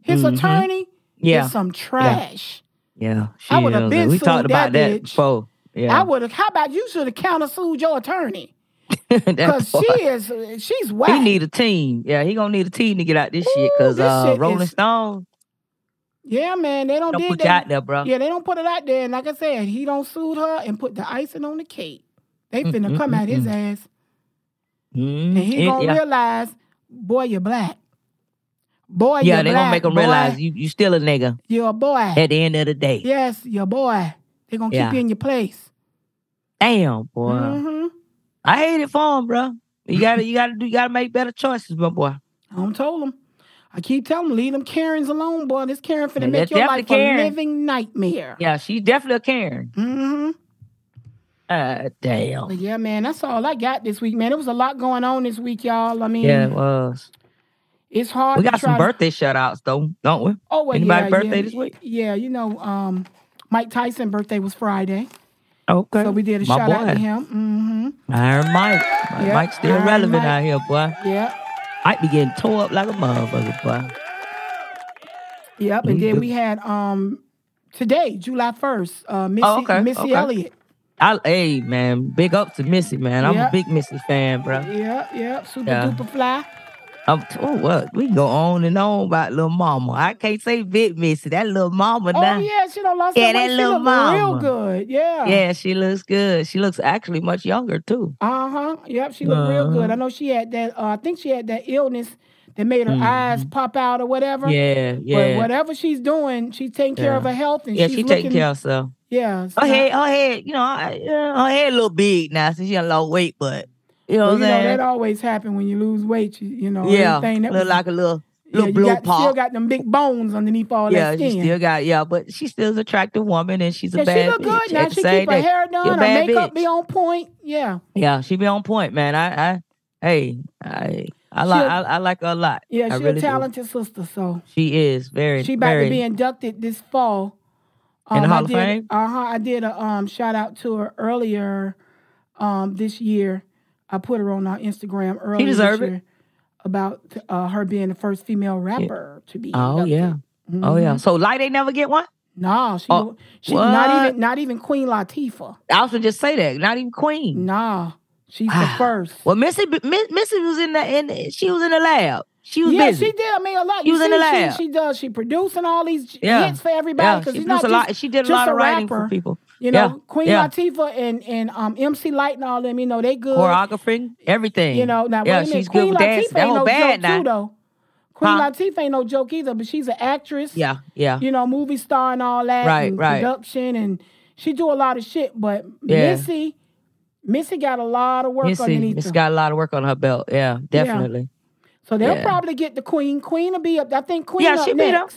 his Mhm. attorney, Yeah. is some trash. Yeah. I would have been We sued talked about that that bitch. before. Yeah. I would have. How about you should have countersued your attorney That because she is she's whack. He need a team. Yeah, he gonna need a team to get out this shit. Cause uh, shit Rolling is- Stone yeah, man, they don't, don't did put that. you out there, bro. Yeah, they don't put it out there. And like I said, he don't sued her and put the icing on the cake. They finna mm, come mm, at his ass, Mm, and he it- gonna yeah, realize, boy, you're black. Boy, yeah they black, gonna make him boy. realize you you still a nigga you're a boy. at the end of the day. Yes, you're a boy. They're gonna Yeah. keep you in your place. Damn, boy. I hate it for him, bro. You gotta you gotta do you gotta make better choices, my boy. I'm told him. I keep telling him, leave them Karens alone, boy. This Karen finna Yeah, make your life Karen. a living nightmare. Yeah, she's definitely a Karen. Mm-hmm. Uh damn. But yeah, man, that's all I got this week, man. There was a lot going on this week, y'all. I mean, Yeah, it was. it's hard. We got some try to- birthday shout outs though, don't we? Oh, well, Anybody yeah, birthday yeah, this week? Yeah, you know, um, Mike Tyson birthday was Friday, Okay. so we did a My shout out to him. Mm-hmm. Iron Mike. Yeah, Mike's still Iron relevant Mike. out here, boy. Yeah, Mike be getting tore up like a motherfucker, boy. yep. And then we had um today, July first, uh, Missy, Oh, okay, Missy okay. Elliott. I, hey man, big up to Missy, man. I'm Yeah. a big Missy fan, bro. Yeah, yeah, super Yeah. duper fly. I'm oh what? We go on and on about little mama. I can't say big Missy. That little mama Oh now. yeah, she don't lost Yeah, that that little look real good. Yeah. Yeah, she looks good. She looks actually much younger too. Uh huh. Yep, she looked real good. Uh-huh. I know she had that. Uh, I think she had that illness that made her eyes pop out or whatever. Mm-hmm. Yeah, But whatever she's doing, she's taking care of her health and Yeah, she's she looking, taking care of herself. Yeah. Her not- head, her head, you know, I- yeah, her head a little big now since she done lost weight, but you know well, you know that always happen when you lose weight. You, you know, yeah, everything that look was, like a little little you blue got, still got them big bones underneath all Yeah, that she skin. still got yeah, but she's still an attractive woman and she's a bad she look bitch. good now. At She keep her day, hair done, her makeup bitch. be on point. Yeah. Yeah, she be on point, man. I, I, hey, I, I like, She I, I like her a lot. Yeah, she's really a do. talented sister, so She is very, she about very. to be inducted this fall. In the Um, I Hall of did, Fame? Uh huh. I did a um shout out to her earlier, um this year. I put her on our Instagram earlier. deserve it. About uh, her being the first female rapper to be. oh inducted. yeah, oh yeah. So light ain't never get one. Nah, she, Oh, she not even not even Queen Latifah. I also just say that, not even Queen. Nah, she's the first. Well, Missy, Miss, Missy was in the, in, the, she was in the lab. She was yeah, busy. she did. I mean, a lot. She You was in the lab. She, she does. She producing all these Yeah. hits for everybody Yeah, because she she's not a lot. just, She did a lot of writing rapper. for people. You know, Yeah, Queen yeah. Latifah and and um, MC Lyte and all them. You know, they good. Choreography, everything. You know, now yeah, wait a minute. Queen good Latifah. Ain't no bad joke now. too, though. Queen Huh? Latifah ain't no joke either, but she's an actress. Yeah, yeah. You know, movie star and all that. Right, and right. Production and she do a lot of shit. But Yeah. Missy, Missy got a lot of work Missy, underneath Missy her. got a lot of work on her belt. Yeah, definitely. so they'll yeah. probably get the Queen. Queen will be up. I think Queen Yeah, up she be up.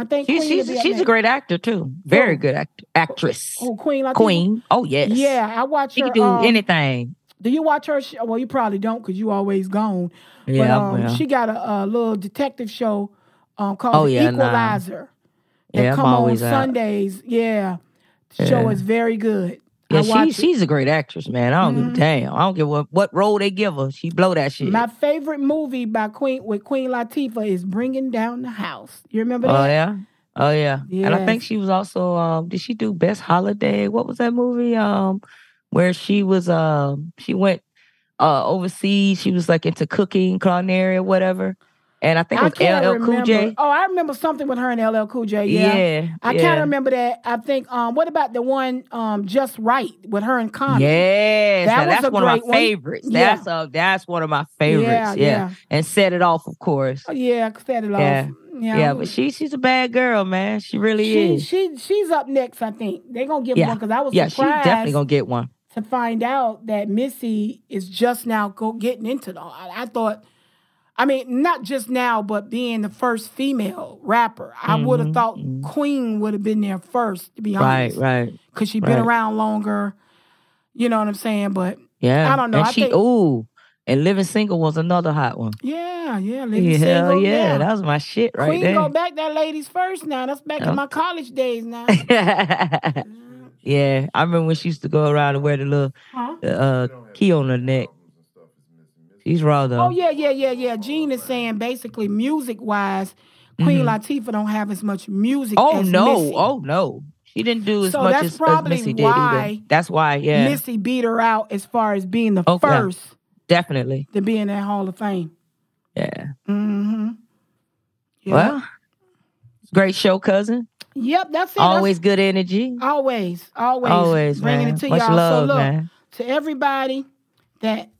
I think She, she's will be up she's a great actor too. Very Who? good act- actress. Oh, Queen Latifah. Queen. Oh yes. Yeah, I watch She her. can do um, anything. Do you watch her? Show? Well, you probably don't because you always gone. Yeah, but, um, yeah. she got a, a little detective show um, called Oh, yeah, nah. Equalizer. That Yeah, come on out. Sundays. Yeah, the show is very good. Yeah, she she's a great actress, man. I don't give a damn. I don't give what what role they give her. She blow that shit. My favorite movie by Queen with Queen Latifah is Bringing Down the House. You remember that? oh yeah, oh yeah. And I think she was also. Um, did she do Best Holiday? What was that movie? Um, where she was. Um, she went uh overseas. She was like into cooking, culinary, or whatever. And I think it I was can't LL Cool. J. Oh, I remember something with her and LL Cool J. Yeah, Yeah, I yeah. can't remember that. I think. Um, what about the one um Just Right with her and Common? Yes, That was that's a one of my one. favorites. Yeah. That's uh, that's one of my favorites. Yeah, Yeah, yeah. and set it off, of course. Oh, yeah, set it off. Yeah. Yeah, Yeah, but she she's a bad girl, man. She really she, is. she she's up next. I think they're gonna get yeah, one because I was yeah, she's surprised definitely gonna get one. to find out that Missy is just now go getting into the. I, I thought, I mean, not just now, but being the first female rapper, I would have Mhm, thought Queen would have been there first. To be honest, right. right. because been right. around longer. You know what I'm saying? But Yeah, I don't know. And I she think- ooh, and living single was another hot one. yeah, yeah, living Yeah, hell single, yeah, that was my shit right Queen there. go back that ladies first now. That's back in my college days now. yeah, I remember when she used to go around and wear the little Huh? uh, key on her neck. She's raw though. Oh yeah, yeah, yeah, yeah. Gene is saying basically music wise, Queen Latifah don't have as much music. Mm-hmm. Oh no, Missy. oh no. She didn't do as So much that's as, as Missy did why either. That's why, yeah. Missy beat her out as far as being the yeah. first Definitely. to be in that Hall of Fame. Yeah. Mm-hmm. Yeah. Well, great show, cousin. yep, that's it. That's- Always good energy. always, always, Always, bringing man. it to Much y'all. love, so look, man. to everybody that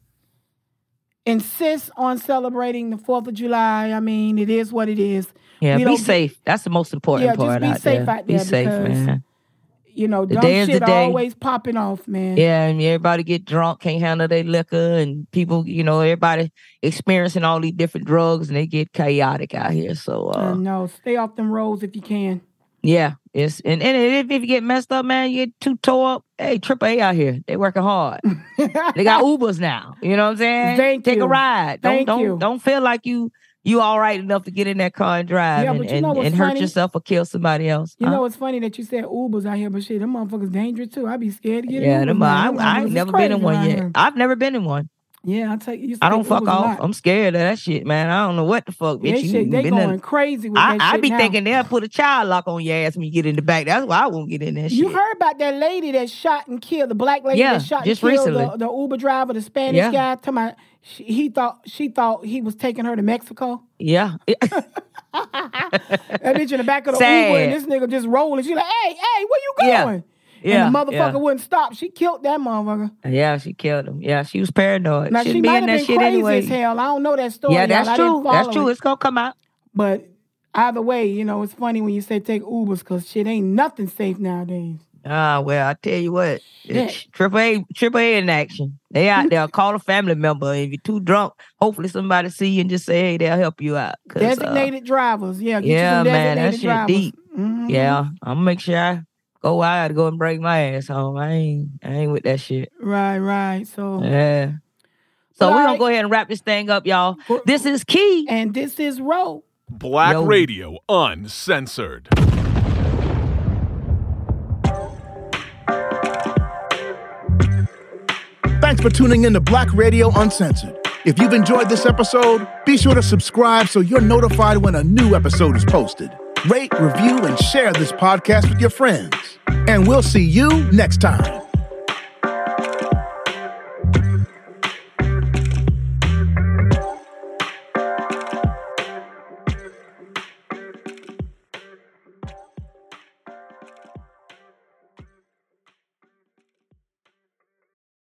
insists on celebrating the Fourth of July, I mean, it is what it is. Yeah, We be get- safe. That's the most important Yeah, just part be out safe there. out Be there safe, because- man. You know, The dumb day is the shit day. always popping off, man. Yeah, and everybody get drunk, can't handle their liquor, and people, you know, everybody experiencing all these different drugs, and they get chaotic out here. So, uh, know. Stay off them roads if you can. Yeah, it's and, and if, you get messed up, man, you get too tore up. Hey, Triple A out here, they working hard. they got Ubers now. You know what I'm saying? Thank Take you. a ride. Don't Thank don't you. don't feel like you you all right enough to get in that car and drive Yeah, and, you know what's and hurt yourself or kill somebody else. You huh? know, it's funny that you said Ubers out here, but shit, them motherfuckers dangerous too. I'd be scared to get yeah, in them, Ubers. I. Them I ain't never been in one yet. here. I've never been in one. Yeah, I tell you, I don't fuck off. I'm scared of that shit, man. I don't know what the fuck, bitch. They, you shit, they been going in- crazy with I, that I shit be now. thinking they'll put a child lock on your ass when you get in the back. That's why I won't get in that shit. You shit. heard about that lady that shot and killed the black lady Yeah, that shot just and killed the, recently. the Uber driver, the Spanish Yeah. guy. Talking about she, he thought she thought he was taking her to Mexico. Yeah. That bitch in the back of the Sad. Uber and this nigga just rolling. She like, hey, hey, where you Yeah. going? Yeah, and the motherfucker yeah. wouldn't stop. She killed that motherfucker. yeah, she killed him. Yeah, she was paranoid. Now Shouldn't she be might in have that been shit crazy anyway. as hell. I don't know that story. Yeah, y'all. that's true. That's true. it. It's gonna come out. But either way, you know, it's funny when you say take Ubers because shit ain't nothing safe nowadays. Ah, well, I tell you what, Triple A, Triple A in action. They out there. Call a family member. If you're too drunk, hopefully somebody see you and just say, "Hey, they'll help you out." uh, Designated drivers. Yeah, get yeah, man, that shit drivers. deep. Mhm. Yeah, I'm gonna make sure I go out to go and break my ass home. I ain't, I ain't with that shit. Right, right. So Yeah. So Well, we're gonna go ahead and wrap this thing up, y'all. This is Key. and this is Ro. Black Yo. Radio Uncensored. Thanks for tuning in to Black Radio Uncensored. If you've enjoyed this episode, be sure to subscribe so you're notified when a new episode is posted. Rate, review, and share this podcast with your friends. And we'll see you next time.